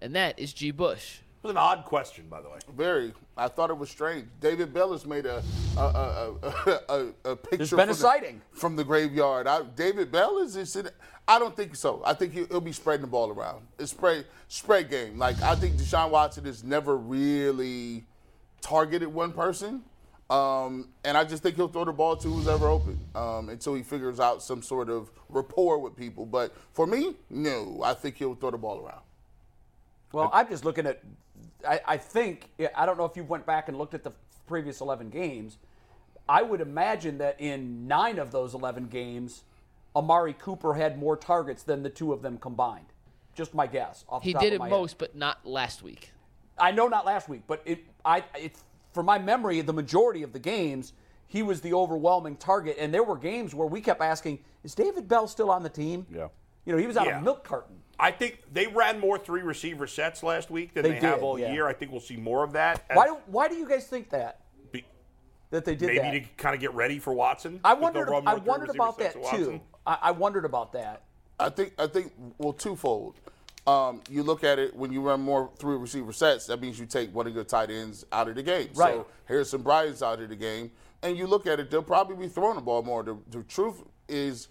and that is G. Bush. It was an odd question, by the way. Very. I thought it was strange. David Bell has made a a, a, a, a, a picture. There's been a from the- sighting. from the graveyard. I, David Bellis is. In, I don't think so. I think he, he'll be spreading the ball around. It's spread spread game. Like I think Deshaun Watson has never really targeted one person. Um, and I just think he'll throw the ball to who's ever open um, until he figures out some sort of rapport with people. But for me, no, I think he'll throw the ball around. Well, I'm just looking at. I, I think I don't know if you went back and looked at the previous 11 games. I would imagine that in nine of those 11 games, Amari Cooper had more targets than the two of them combined. Just my guess. Off the He top did of it my head. most, but not last week. I know not last week, but it. I. It's from my memory, the majority of the games he was the overwhelming target, and there were games where we kept asking, "Is David Bell still on the team?" Yeah. You know, he was out Yeah. of milk carton. I think they ran more three receiver sets last week than They they, have all yeah. year. I think we'll see more of that. Why do Why do you guys think that Be- that they did maybe that? to kind of get ready for Watson? I wondered. I wondered about that too. I, I wondered about that. I think I think well twofold. Um, you look at it when you run more three receiver sets. That means you take one of your tight ends out of the game. Right. So Harrison Bryant's out of the game, and you look at it, they'll probably be throwing the ball more. The, the truth is,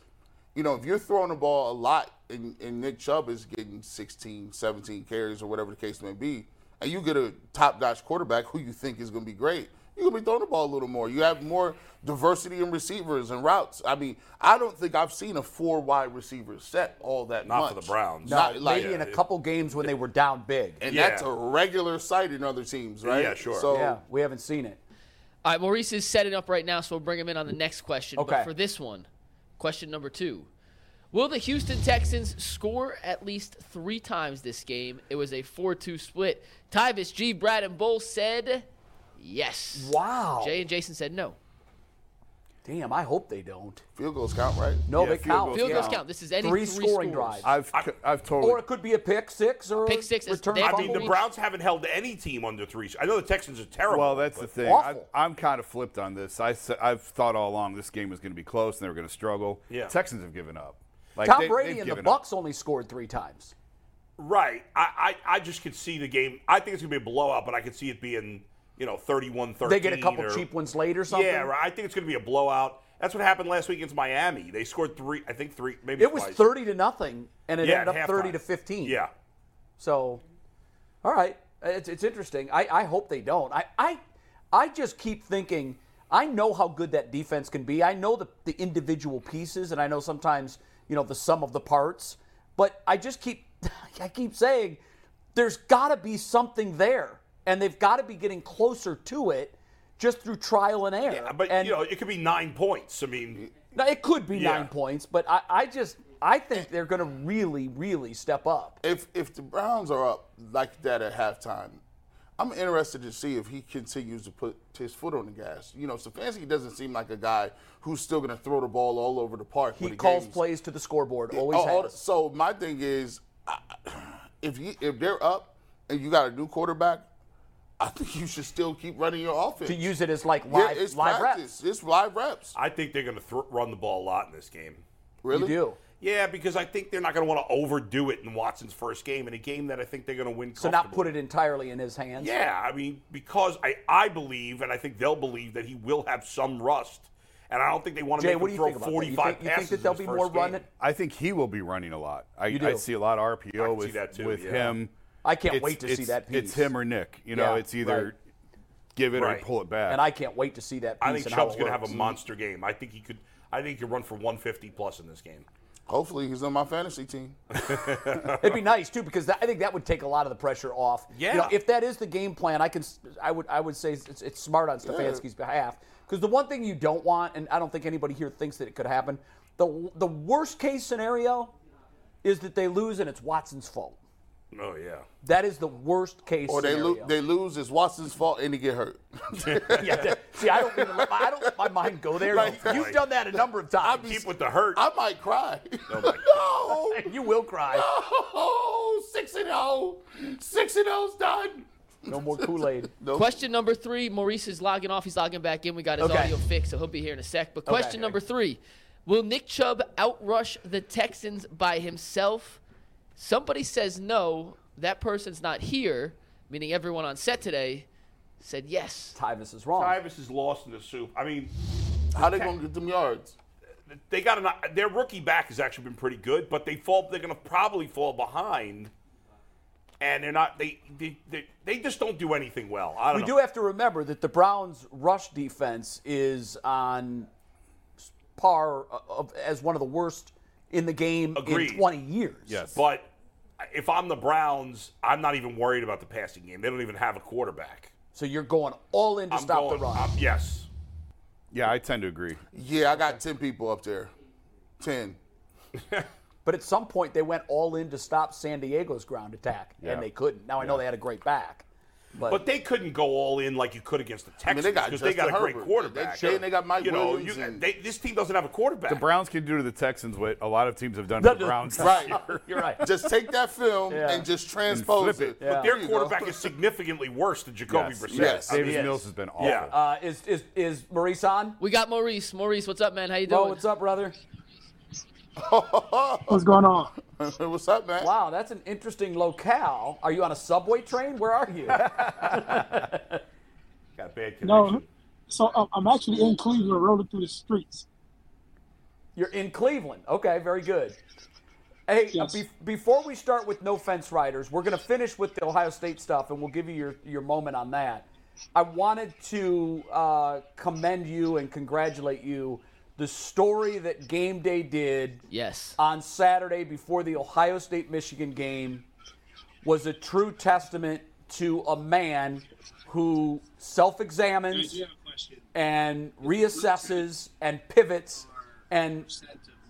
you know, if you're throwing the ball a lot, and, and Nick Chubb is getting 16, 17 carries or whatever the case may be, and you get a top notch quarterback who you think is going to be great, you're going to be throwing the ball a little more. You have more diversity in receivers and routes. I mean, I don't think I've seen a four wide receiver set all that Not much. for the Browns. No, Not like- maybe in a couple games when they were down big. and Yeah. that's a regular sight in other teams, right? Yeah, sure. So yeah, we haven't seen it. All right, Maurice is setting up right now, so we'll bring him in on the next question. Okay. But for this one, question number two. Will the Houston Texans score at least three times this game? It was a 4 2 split. Tyvis G, Brad, and Bull said yes. Wow. Jay and Jason said no. Damn, I hope they don't. field goals count, right? No, Yeah, they field count. goals Field goals yeah. count. This is any three, three scoring scores. drives, I've I've totally or it could be a pick six or a Pick six is- return they I mean, the Each. Browns haven't held any team under three. I know the Texans are terrible. Well, that's the but- thing. I, Awful. I'm kind of flipped on this. I, I've thought all along this game was going to be close and they were going to struggle. Yeah. Texans have given up. Like, Tom they- Brady they've and the given up. Bucks only scored three times. Right. I, I, I just could see the game. I think it's going to be a blowout, but I could see it being, you know, 31 13. They get a couple or, cheap ones late or something. Yeah, right. I think it's going to be a blowout. That's what happened last week against Miami. They scored three, I think three, maybe It was thirty to nothing, and it yeah, ended up thirty halftime. to fifteen. Yeah. So, all right, it's, it's interesting. I, I hope they don't. I, I I just keep thinking. I know how good that defense can be. I know the, the individual pieces, and I know sometimes you know the sum of the parts. But I just keep [laughs] I keep saying there's got to be something there, and they've got to be getting closer to it just through trial and error. Yeah, but, and, you know, it could be nine points. I mean, now, it could be Yeah. nine points, but I, I just I think they're going to really, really step up. If if the Browns are up like that at halftime, I'm interested to see if he continues to put his foot on the gas. You know, Stefanski doesn't seem like a guy who's still going to throw the ball all over the park. He the calls game's- plays to the scoreboard. Always Oh, oh, has. So my thing is, if you if they're up and you got a new quarterback, I think you should still keep running your offense. to use it as like yeah, live, it's live practice. reps. It's live reps. I think they're going to th- run the ball a lot in this game. Really? You do. Yeah, because I think they're not going to want to overdo it in Watson's first game, in a game that I think they're going to win. So not put it entirely in his hands. Yeah, I mean, because I, I believe, and I think they'll believe that he will have some rust, and I don't think they want to Jay, make what him do you throw think about that? You 45 think, you think that there'll be more game. running? I think he will be running a lot. I, I see a lot of RPO with, that too, with yeah. him. I can't It's- wait to see it's- that It's him or Nick. You know, Yeah, it's either right. give it Right. or pull it back. And I can't wait to see that piece I think and Chubb's going to have a monster game. I think he could. I think he could run for 150 plus in this game. Hopefully, he's on my fantasy team. [laughs] It'd be nice too because that, I think that would take a lot of the pressure off. You know, Yeah. if that is the game plan, I can. I would. I would say it's, it's smart on Stefanski's behalf because the one thing you don't want, and I don't think anybody here thinks that it could happen. The the worst case scenario is that they lose and it's Watson's fault. Oh yeah. That is the worst case Or they scenario. lo- they lose. It's Watson's fault, and he get hurt. [laughs] yeah, that- see, I don't even let my, I don't let my mind go there. Like, You've boy. done that a number of times. I keep with the hurt. I might cry. Oh, my [laughs] no, [laughs] you will cry. oh, six and oh zero, six and zero's done. No more Kool Aid. Question number three. Maurice is logging off. He's logging back in. We got his Okay. audio fixed, so he'll be here in a sec. But question Okay. number three Will Nick Chubb outrush the Texans by himself? Somebody says no. That person's not here, meaning everyone on set today said yes. Tyvis is wrong. Travis is lost in the soup. I mean, How they gonna get them yards? they got an, their rookie back has actually been pretty good, but they fall. They're going to probably fall behind. and they're not. They they, they, they just don't do anything well. I don't We know. do have to remember that the Browns' rush defense is on par uh, of, as one of the worst in the game Agreed. in 20 years. Yes. But if I'm the Browns, I'm not even worried about the passing game. They don't even have a quarterback. So you're going all in to I'm stop going, the run. I'm- yes. Yeah, I tend to agree. Yeah, I got 10 people up there. 10. [laughs] But at some point, they went all in to stop San Diego's ground attack, Yeah. and they couldn't. Now I know they had a great back, but, But they couldn't go all in like you could against the mean, Texans they got because they got a Justin great quarterback. They- they got Mike you know, Williams you- and- they, this team doesn't have a quarterback. The Browns can do to the Texans what a lot of teams have done to the Browns. Right. [laughs] you're right. Just take that film Yeah. and just transpose flip it. it. Yeah. But their There you go. quarterback is significantly worse than Jacoby Yes. Brissett. Yes. Davis is. Mills has been awful. Yeah. Uh, is is is Maurice on? We got Maurice. Maurice, what's up, man? How you doing? Mo, what's up, brother? What's going on? [laughs] What's up, man? Wow, that's an interesting locale. Are you on a subway train? Where are you? [laughs] got bad connection. No, so um, I'm actually in Cleveland, rolling through the streets. You're in Cleveland. Okay, very good. Hey, uh, Yes. be- before we start with no fence riders, we're going to finish with the Ohio State stuff, and we'll give you your, your moment on that. I wanted to uh, commend you and congratulate you. The story that Game Day did Yes. on Saturday before the Ohio State Michigan game was a true testament to a man who self examines and reassesses and pivots and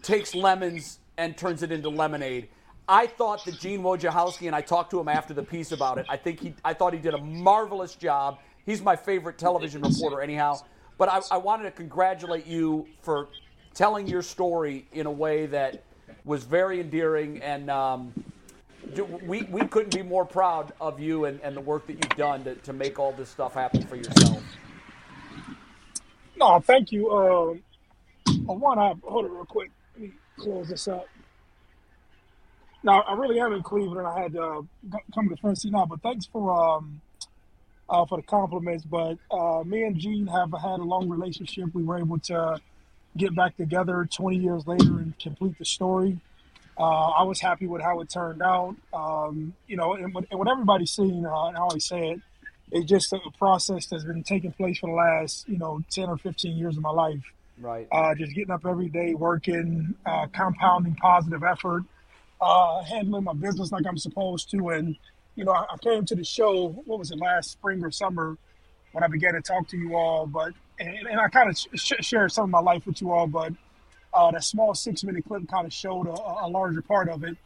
takes lemons and turns it into lemonade. I thought that Gene Wojciechowski and I talked to him after the piece about it. I think he, I thought he did a marvelous job. He's my favorite television reporter, anyhow. But I, I wanted to congratulate you for telling your story in a way that was very endearing, and um, we we couldn't be more proud of you and, and the work that you've done to, to make all this stuff happen for yourself. No, thank you. Um, I want to hold it real quick. Let me close this up. Now, I really am in Cleveland. And I had to uh, come to the seat now, but thanks for um, uh, for the compliments. But uh, me and Gene have had a long relationship. We were able to get back together 20 years later and complete the story. Uh, I was happy with how it turned out. Um, you know, and what, and what everybody's seen, uh, and I always say it, it's just a process that's been taking place for the last, you know, 10 or 15 years of my life. Right. Uh, just getting up every day, working, uh, compounding positive effort, uh, handling my business like I'm supposed to. And, you know, I, I came to the show, what was it, last spring or summer when I began to talk to you all. But, and, and I kind of sh- shared some of my life with you all, but uh, that small six minute clip kind of showed a, a larger part of it.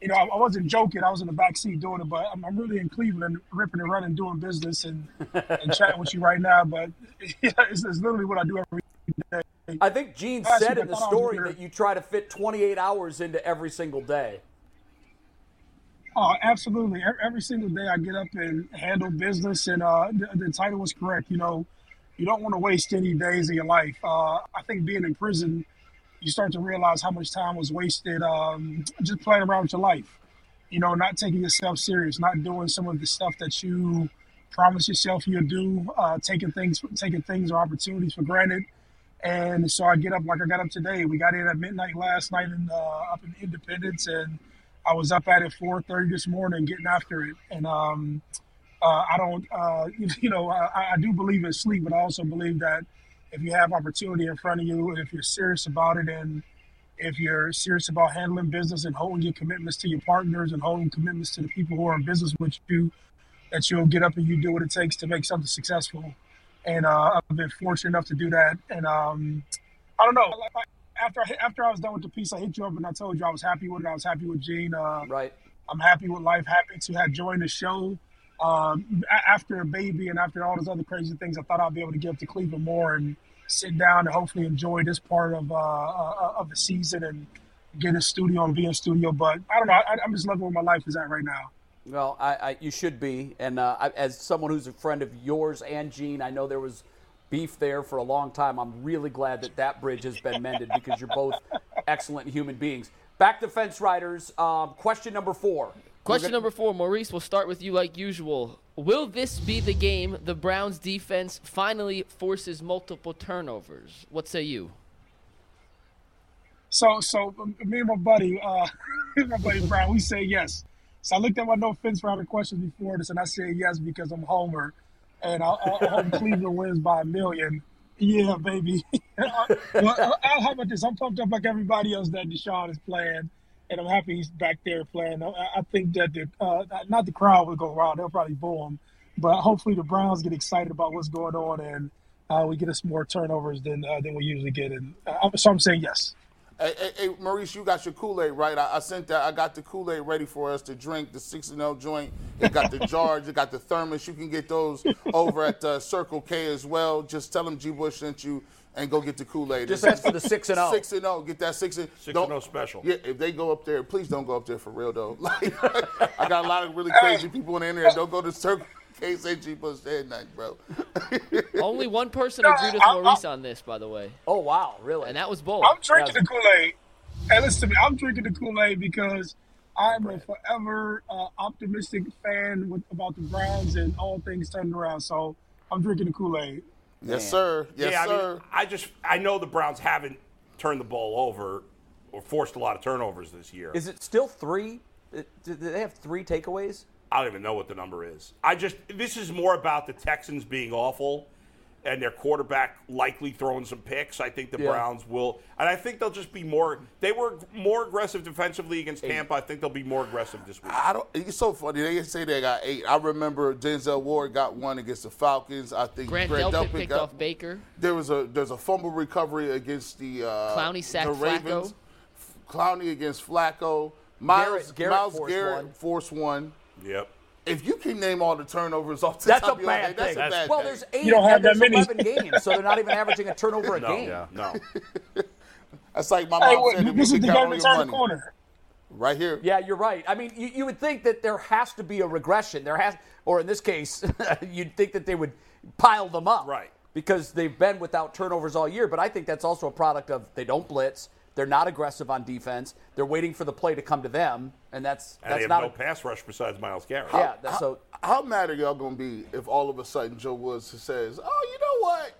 You know, I, I wasn't joking. I was in the back seat doing it, but I'm, I'm really in Cleveland, ripping and running, doing business, and, [laughs] and chatting with you right now. But [laughs] yeah, it's, it's literally what I do every day. I think Gene said in the thought I was story that you try to fit 28 hours into every single day. Oh, absolutely. Every, single day I get up and handle business, and uh, the, the title was correct. You know, you don't want to waste any days of your life. Uh, I think being in prison, you start to realize how much time was wasted um, just playing around with your life. You know, not taking yourself serious, not doing some of the stuff that you promise yourself you'll do, uh, taking things, taking things or opportunities for granted. And so I get up like I got up today. We got in at midnight last night in uh, up in Independence, and I was up at it 4:30 this morning getting after it. And um, uh, I don't, uh, [laughs] you know, I, I do believe in sleep, but I also believe that if you have opportunity in front of you, if you're serious about it, and if you're serious about handling business and holding your commitments to your partners and holding commitments to the people who are in business with you, that you'll get up and you do what it takes to make something successful. And uh, I've been fortunate enough to do that. And um, I don't know. After I, after I was done with the piece, I hit you up and I told you I was happy with it. I was happy with Gene. Uh, Right. I'm happy with life. Happy to have joined the show. Um, after a baby and after all those other crazy things, I thought I'd be able to give to Cleveland more and sit down and hopefully enjoy this part of uh, uh, of the season and get a studio and be in studio. But I don't know. I, I'm just loving where my life is at right now. Well, I, I, you should be. And uh, I, as someone who's a friend of yours and Gene, I know there was beef there for a long time. I'm really glad that that bridge has been mended because you're both excellent human beings. Back to Fence Riders. Um, question number four. Question number four, Maurice, we'll start with you like usual. Will this be the game the Browns defense finally forces multiple turnovers? What say you? So, so um, me and my buddy, uh, [laughs] my buddy Brown, we say yes. So I looked at my no fence round of questions before this, and I said yes because I'm Homer, and I, I hope Cleveland wins by a million. Yeah, baby. [laughs] well, how about this? I'm pumped up like everybody else that Deshaun is playing, and I'm happy he's back there playing. I, I think that the uh, not the crowd will go wild; they'll probably boo him, but hopefully the Browns get excited about what's going on and uh, we get us more turnovers than uh, than we usually get. And uh, so I'm saying yes. Hey, hey, hey, Maurice, you got your Kool Aid right. I, I, sent that. I got the Kool Aid ready for us to drink. The six and zero joint. It got the [laughs] jars. It got the thermos. You can get those over at uh, Circle K as well. Just tell them G. Bush sent you, and go get the Kool Aid. Just ask for the six and zero. [laughs] Six and zero. Get that six and six and zero special. Yeah, if they go up there, please don't go up there for real though. [laughs] Like, I got a lot of really crazy people in the internet. Don't go to Circle. Can't say G. Bush said nothing, bro. [laughs] Only one person agreed with Maurice on this, by the way. Oh wow, really? And that was bold. I'm drinking the Kool Aid. Hey, listen to me. I'm drinking the Kool Aid because I'm a forever uh, optimistic fan with, about the Browns and all things turning around. So I'm drinking the Kool Aid. Yes, sir. Yes, yeah, sir. I, mean, I just I know the Browns haven't turned the ball over or forced a lot of turnovers this year. Is it still three? Do they have three takeaways? I don't even know what the number is. I just this is more about the Texans being awful and their quarterback likely throwing some picks. I think the Yeah. Browns will, and I think they'll just be more. They were more aggressive defensively against Tampa. I think they'll be more aggressive this week. I don't. It's so funny. They say they got eight. I remember Denzel Ward got one against the Falcons. I think Grant Grant Delpit Delpit picked got- off Baker. There was a there's a fumble recovery against the uh, Clowney sacked the Ravens. Flacco. Clowney against Flacco. Myles Garrett- Garrett Myles forced Garrett one. forced one. Yep. If you can name all the turnovers off the That's top a of your bad head, that's thing. a bad well, thing. there's eight. You don't have there's that many. 11 games, so they're not even averaging a turnover a No, game. yeah, no. [laughs] That's like my Hey, mom wait, said. if this is the can count game on to the corner. Right here. Yeah, you're right. I mean, you, you would think that there has to be a regression. There has, or in this case, [laughs] you'd think that they would pile them up. Right. Because they've been without turnovers all year. But I think that's also a product of they don't blitz. They're not aggressive on defense. They're waiting for the play to come to them, and that's And they that's have not. no a, pass rush besides Myles Garrett. yeah. That's, so How mad are y'all gonna be if all of a sudden Joe Woods says, "Oh, you know what?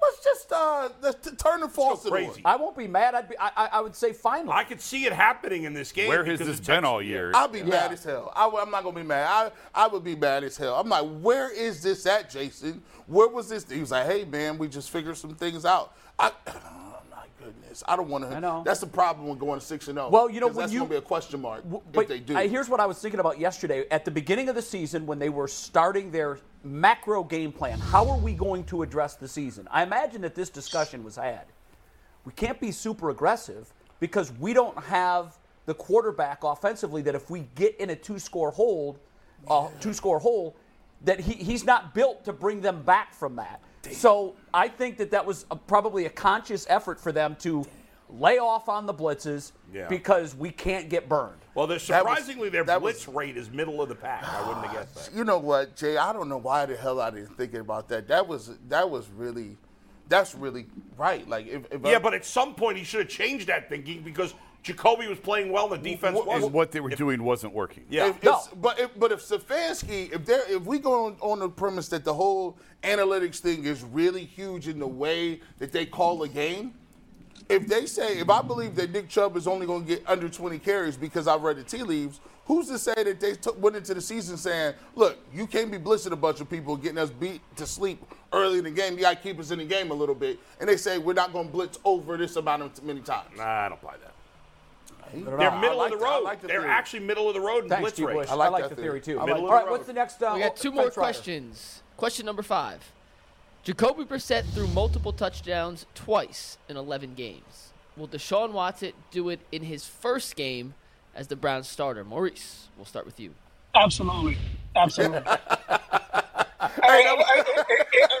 Let's just uh, let's t- turn the faucet crazy. on." I won't be mad. I'd be. I, I- I would say finally. I could see it happening in this game. Where has because this been all year? I'll be Yeah. mad as hell. I, am not gonna be mad. I, I would be mad as hell. I'm like, where is this at, Jason? Where was this? He was like, hey man, we just figured some things out. I, oh goodness, I don't want to. I know. That's the problem with going six and zero. Well, you know, when that's you- gonna be a question mark W- if But they do. uh, here's what I was thinking about yesterday. At the beginning of the season, when they were starting their macro game plan, how are we going to address the season? I imagine that this discussion was had. We can't be super aggressive because we don't have the quarterback offensively that if we get in a two-score hold, uh, two-score hole, that he, he's not built to bring them back from that. So I think that that was a, probably a conscious effort for them to lay off on the blitzes Yeah. because we can't get burned. Well, they're That was- surprisingly their that blitz was- rate is middle of the pack. I wouldn't have guessed that. [sighs] You know what, Jay? I don't know why the hell I didn't think about that. That was that was really, that's really right. Like if, if Yeah, I, but at some point he should have changed that thinking because Jacoby was playing well and the defense Wh- was. and what they were doing wasn't working. yeah. If, No. if, but if, but if Stefanski, if there, if we go on, on the premise that the whole analytics thing is really huge in the way that they call a game, if they say, if I believe that Nick Chubb is only going to get under 20 carries because I've read the tea leaves, who's to say that they took, went into the season saying, look, you can't be blitzing a bunch of people, getting us beat to sleep early in the game. You got to keep us in the game a little bit. And they say, we're not going to blitz over this amount of many times. Nah, I don't buy that. I They're know. middle like of the the- road. like the They're theory. actually middle of the road in Thanks, blitz G. Bush. rates. I like like, the theory. theory too. Middle all of the right, road. what's the next? Uh, We got two more fence rider? questions. Question number five. Jacoby Brissett threw multiple touchdowns twice in 11 games. Will Deshaun Watson do it in his first game as the Browns starter? Maurice, we'll start with you. Absolutely. Absolutely. [laughs] Hey, [laughs] I, I-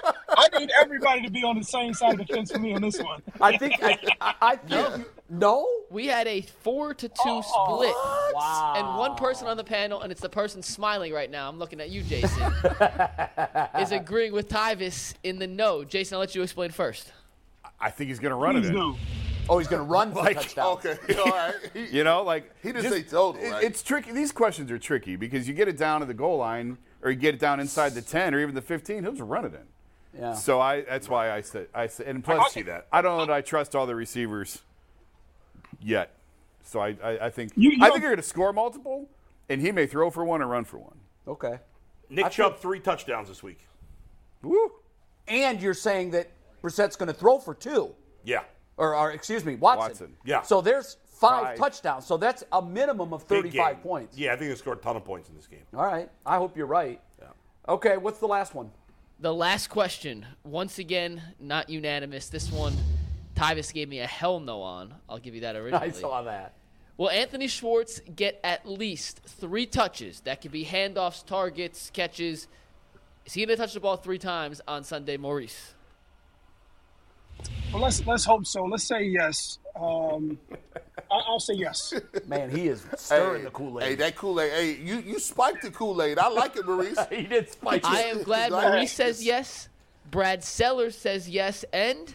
I- I need everybody to be on the same side of the fence with me on this one. I think. I, I, I think. you- No. We had a four to two oh, split. Wow. And one person on the panel, and it's the person smiling right now. I'm looking at you, Jason. [laughs] is agreeing with Tyvis in the no. Jason, I'll let you explain first. I think he's going to run Please it in. do. Oh, he's going to run for Like, a touchdown. Okay, [laughs] all right. You know, like He didn't say total, right? It's tricky. These questions are tricky because you get it down to the goal line, or you get it down inside the ten, or even the fifteen. He'll just run it in. Yeah. So I that's why I said I said and plus I see that. I don't know that I trust all the receivers yet. So I I, I think You- you I think you're going to score multiple. And he may throw for one or run for one. Okay. Nick I feel- Chubb three touchdowns this week. Woo. And you're saying that Brissett's going to throw for two, Yeah. or, or excuse me, Watson. Watson. Yeah. So there's five, Five. touchdowns. So that's a minimum of 35 points. Yeah, I think they scored a ton of points in this game. All right. I hope you're right. Yeah. Okay. What's the last one? The last question, once again, not unanimous. This one, Tyvis gave me a hell no on. I'll give you that [laughs] originally. I saw that. Will Anthony Schwartz get at least three touches? That could be handoffs, targets, catches. Is he going to touch the ball three times on Sunday, Maurice? Well, let's let's hope so. Let's say yes. Um, I, [laughs] I'll say yes. [laughs] Man, he is stirring Hey, the Kool Aid. Hey, that Kool Aid. Hey, you you spiked the Kool Aid. I like it, Maurice. [laughs] he did spike I it. I am glad Maurice says yes. Brad Sellers says yes, and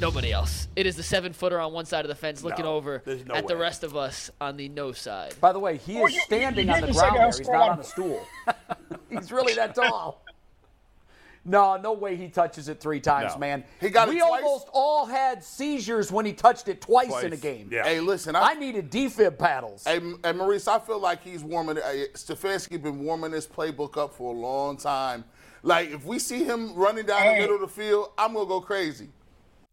nobody else. It is the seven footer on one side of the fence looking No, over no at the rest of us on the no side. By the way, he is you- you- standing you on the ground there. He's not on a stool. [laughs] He's really that tall. No, no way he touches it three times, No. man. He got we twice? almost all had seizures when he touched it twice, in a game. Yeah. Hey, listen, I I, needed defib paddles. hey, and Maurice, I feel like he's warming. Uh, Stefanski been warming this playbook up for a long time. Like if we see him running down the middle of the field, I'm gonna go crazy.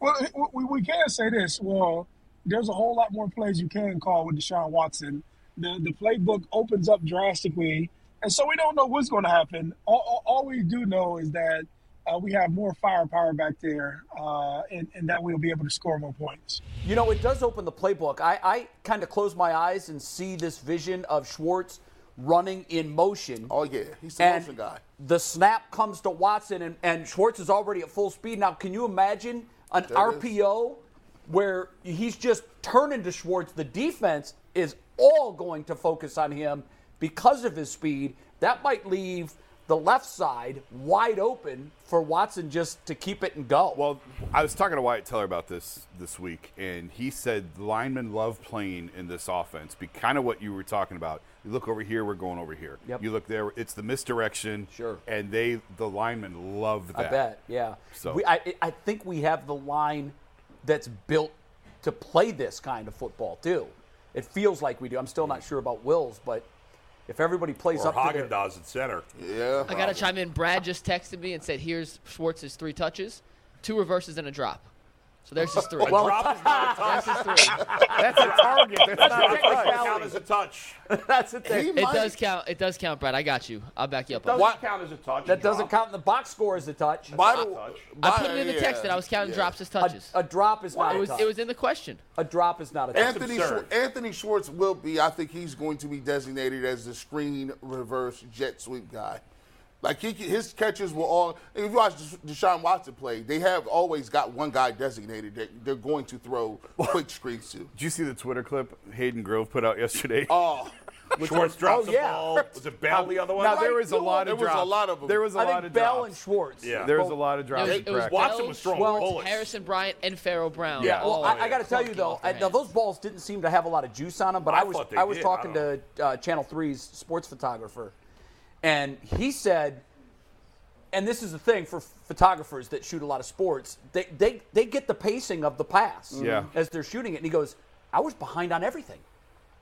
Well, we, we can say this. Well, there's a whole lot more plays you can call with Deshaun Watson. The the playbook opens up drastically, and so we don't know what's going to happen. All, all, all we do know is that uh, we have more firepower back there, uh, and, and that we'll be able to score more points. You know, it does open the playbook. I, I kind of close my eyes and see this vision of Schwartz running in motion. Oh yeah, he's the and motion guy. the snap comes to Watson, and, and Schwartz is already at full speed. Now, can you imagine an There it is. RPO where he's just turning to Schwartz? The defense is all going to focus on him because of his speed. That might leave the left side wide open for Watson just to keep it and go. Well, I was talking to Wyatt Teller about this this week, and he said the linemen love playing in this offense. Be kind of what you were talking about. You look over here, we're going over here. Yep. You look there, it's the misdirection. Sure. And they, the linemen, love that. I bet, yeah. So- we, I, I think we have the line that's built to play this kind of football too. It feels like we do. I'm still not sure about Wills, but if everybody plays Or up to Hagen their, Dazs at center. Yeah. I got to chime in. Brad just texted me and said, here's Schwartz's three touches, two reverses, and a drop. So there's his three. A drop is not a touch. There's his three. [laughs] That's a target. That's not a Doesn't touch. count as a touch. [laughs] that's the thing. It does count. It does count, Brad. I got you. I'll back you up. on Doesn't that. count as a touch. that doesn't drop. count in the box score as a touch. By Not the- touch. I by- put it in the yeah, text that I was counting yeah. drops as touches. a drop is not it a was touch. it was in the question. a drop is not a touch. Anthony absurd. Schwar- Anthony Schwartz will be. I think he's going to be designated as the screen reverse jet sweep guy. Like he, his catches will all. If you watch Deshaun Watson play, they have always got one guy designated that they're going to throw quick screens to. Did you see the Twitter clip Hayden Grove put out yesterday? Oh, [laughs] Schwartz drops oh, the yeah. ball. Was it Bell the other one? now there was a lot of There of was a drops. lot of 'em. There was a I lot think of Bell drops. and Schwartz. Yeah. There was a lot of drops. It was, it was. Watson Bell, was throwing Schwartz. Harrison Bryant, and Farrell Brown. Yeah. Well, all I, I got to tell you though, I, now those balls didn't seem to have a lot of juice on them. But I, I was I was talking I to uh, Channel 3's sports photographer, and he said, and this is the thing for photographers that shoot a lot of sports, they they they get the pacing of the pass mm-hmm. Yeah. as they're shooting it, and he goes, I was behind on everything.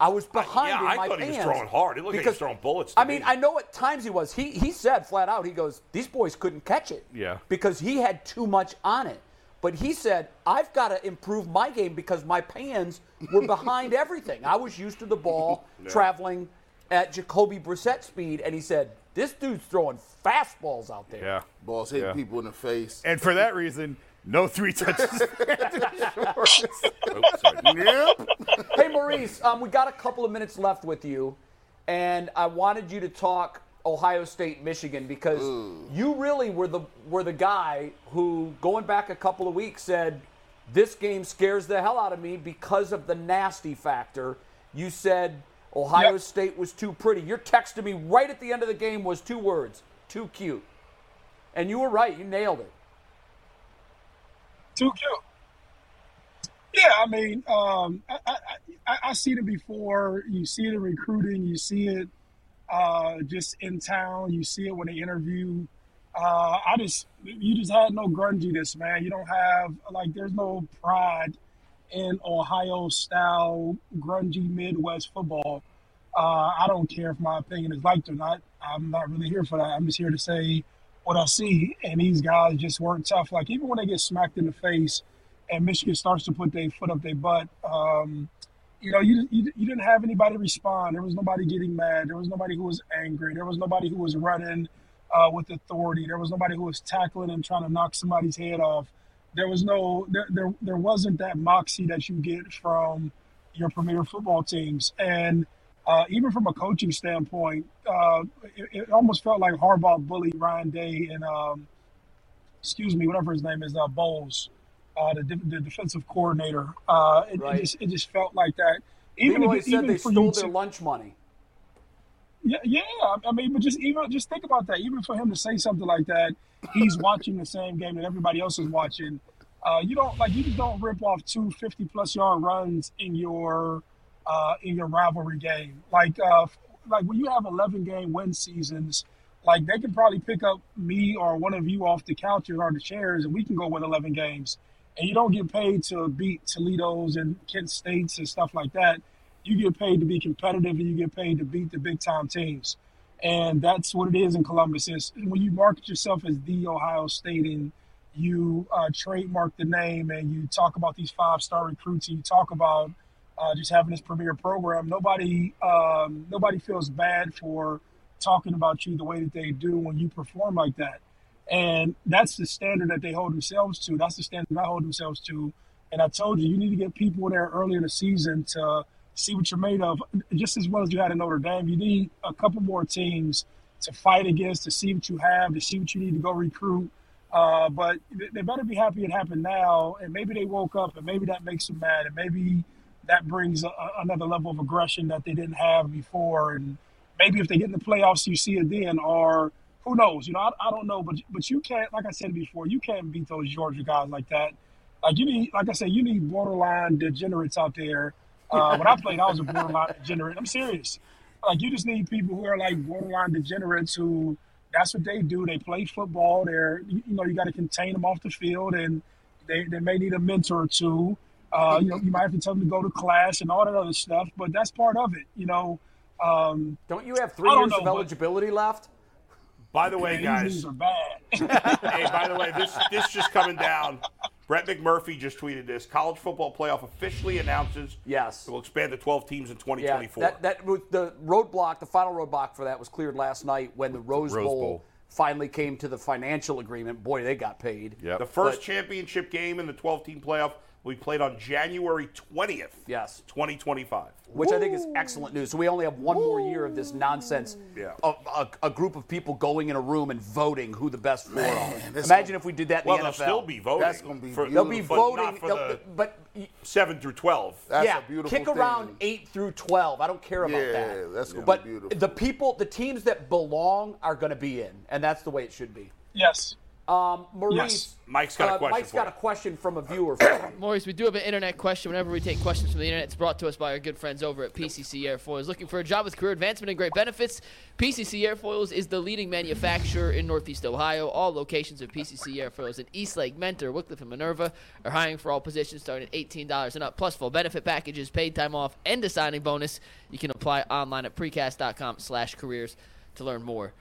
I was behind yeah, in I thought he was throwing hard. It looked like he was throwing bullets I mean, me. I know at times he was. He he said flat out, he goes, these boys couldn't catch it. Yeah. Because he had too much on it. But he said, I've got to improve my game because my pans were behind [laughs] everything. I was used to the ball [laughs] traveling at Jacoby Brissett speed, and he said, this dude's throwing fastballs out there. Yeah. balls hitting Yeah. people in the face. And for that reason, no three touches. Oh, [laughs] yep. hey Maurice, um, we got a couple of minutes left with you, and I wanted you to talk Ohio State, Michigan, because you really were the were the guy who, going back a couple of weeks, said this game scares the hell out of me because of the nasty factor. You said Ohio Yep. State was too pretty. Your text to me right at the end of the game was two words: too cute. And you were right. You nailed it. Too cute. Yeah, I mean, um, I, I, I, I seen it before. You see it in recruiting. You see it uh, just in town. You see it when they interview. Uh, I just, you just had no grunginess, man. You don't have like, there's no pride in Ohio style grungy Midwest football. Uh, I don't care if my opinion is liked or not. I'm not really here for that. I'm just here to say what I see. And these guys just weren't tough. Like even when they get smacked in the face, and Michigan starts to put their foot up their butt, um, you know, you, you you didn't have anybody respond. There was nobody getting mad. There was nobody who was angry. There was nobody who was running uh, with authority. There was nobody who was tackling and trying to knock somebody's head off. There was no there there, there wasn't that moxie that you get from your premier football teams. And uh, even from a coaching standpoint, uh, it, it almost felt like Harbaugh bullied Ryan Day and um, excuse me, whatever his name is, uh, Bowles, uh, the, the defensive coordinator. Uh, it, Right. it just it just felt like that. Even Leroy if- said even they for stole their to- lunch money. yeah, yeah. I mean, but just even just think about that. Even for him to say something like that, he's watching the same game that everybody else is watching. Uh, you don't like you just don't rip off two 50 plus yard runs in your uh, in your rivalry game. Like uh, like when you have 11 game win seasons, like they can probably pick up me or one of you off the couches or the chairs, and we can go win 11 games. And you don't get paid to beat Toledo's and Kent States and stuff like that you get paid to be competitive and you get paid to beat the big time teams. And that's what it is in Columbus. Is when you market yourself as the Ohio State and you uh, trademark the name and you talk about these five star recruits and you talk about uh, just having this premier program. Nobody um, nobody feels bad for talking about you the way that they do when you perform like that. And that's the standard that they hold themselves to. That's the standard I hold themselves to. And I told you, you need to get people there early in the season to see what you're made of, just as well as you had in Notre Dame. You need a couple more teams to fight against, to see what you have, to see what you need to go recruit. Uh, but they- better be happy it happened now, and maybe they woke up, and maybe that makes them mad, and maybe that brings a- another level of aggression that they didn't have before. And maybe if they get in the playoffs, you see it then, or who knows? You know, I, I don't know, but but you can't, like I said before, you can't beat those Georgia guys like that. Like you need, like I said, you need borderline degenerates out there. Uh, when I played, I was a borderline degenerate. I'm serious. Like you just need people who are like borderline degenerates who that's what they do. They play football. They're you you know you got to contain them off the field, and they, they may need a mentor or two. Uh, you know you might have to tell them to go to class and all that other stuff, but that's part of it. You know. Um, Don't you have three years know, of but- eligibility left? By the way, guys, are bad. [laughs] hey, by the way, this this just coming down. Brett McMurphy just tweeted this. College football playoff officially announces Yes. it will expand to 12 teams in 2024. Yeah, 2024. that, that the roadblock, the final roadblock for that was cleared last night when the Rose, Rose Bowl, Bowl. finally came to the financial agreement. Boy, they got paid. Yep. the first but- championship game in the 12 team playoff will be played on January 20th, Yes. 2025. Which I think is excellent news. So we only have one more year of this nonsense. Yeah. A, a, a group of people going in a room and voting who the best four are. that's Imagine if we did that in Well, the they'll still be voting. That's gonna be for, They'll be voting, not they'll- the but 7 through 12. That's yeah, a beautiful kick thing. around eight through twelve. I don't care about Yeah, that. that's gonna be but beautiful. the people, the teams that belong, are going to be in, and that's the way it should be. yes. Um, Maurice, Yes. Mike's got a uh, question Mike's for got you. a question from a viewer. For. [coughs] Maurice, we do have an internet question. Whenever we take questions from the internet, it's brought to us by our good friends over at PCC Airfoils. Looking for a job with career advancement and great benefits? PCC Airfoils is the leading manufacturer in Northeast Ohio. All locations of PCC Airfoils in Eastlake, Mentor, Wickliffe, and Minerva are hiring for all positions starting at $18 and up, plus full benefit packages, paid time off, and a signing bonus. You can apply online at precast.com slash careers to learn more.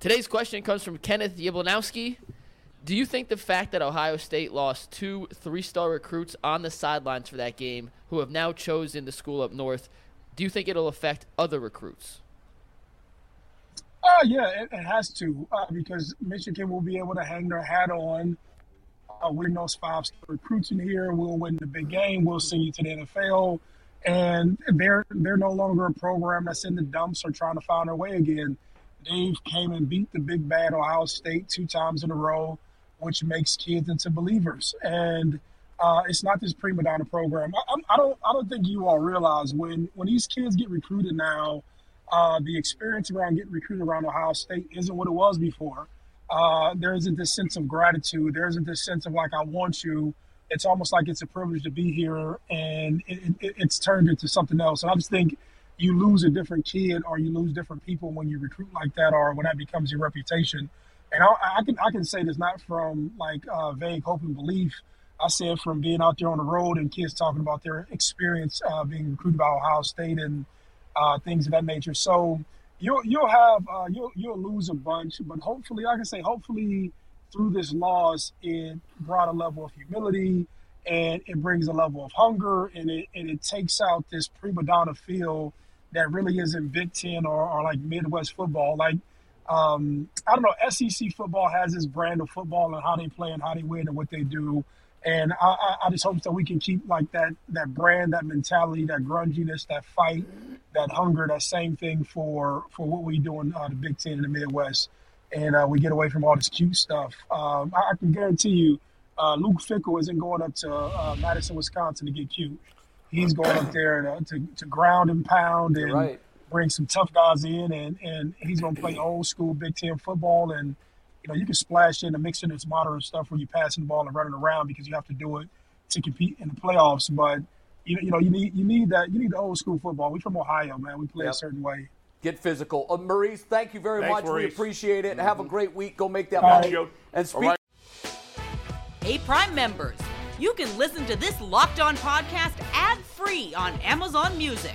Today's question comes from Kenneth Yablonowski. Do you think the fact that Ohio State lost two three star recruits on the sidelines for that game who have now chosen the school up north, do you think it'll affect other recruits? Uh, yeah, it, it has to uh, because Michigan will be able to hang their hat on. Uh, win those five star recruits in here. We'll win the big game. We'll send you to the NFL, and they're they're no longer a program that's in the dumps or trying to find their way again. They came and beat the big bad Ohio State two times in a row, which makes kids into believers. And Uh, it's not this prima donna program. I, I don't. I don't think you all realize when when these kids get recruited now, uh, the experience around getting recruited around Ohio State isn't what it was before. Uh, there isn't this sense of gratitude. There isn't this sense of like I want you. It's almost like it's a privilege to be here, and it, it, it's turned into something else. And I just think you lose a different kid or you lose different people when you recruit like that, or when that becomes your reputation. And I, I can I can say this not from like uh, vague hope and belief. I say it from being out there on the road and kids talking about their experience uh, being recruited by Ohio State and uh, things of that nature. So you'll you'll have uh, you'll you'll lose a bunch, but hopefully, I can say, hopefully through this loss, it brought a level of humility and it brings a level of hunger and it and it takes out this prima donna feel that really isn't Big Ten or, or like Midwest football. Like um, I don't know, SEC football has this brand of football and how they play and how they win and what they do. And I, I, I just hope that we can keep like that that brand, that mentality, that grunginess, that fight, that hunger, that same thing for for what we do in uh, the Big Ten in the Midwest, and uh, we get away from all this cute stuff. Um, I, I can guarantee you, uh, Luke Fickell isn't going up to uh, Madison, Wisconsin to get cute. He's going up there to, to, to ground and pound and right. Bring some tough guys in, and, and he's going to play old school Big Ten football. And you know, you can splash in and mix in this modern stuff where you're passing the ball and running around because you have to do it to compete in the playoffs. But you know, you know, you need you need that you need the old school football. We're from Ohio, man. We play Yep. a certain way. Get physical. Uh, Maurice, thank you very Thanks, much. We appreciate it. Have a great week. Go make that All money. right. Joe. And speak. All right. Hey, Prime members, you can listen to this Locked On podcast ad free on Amazon Music.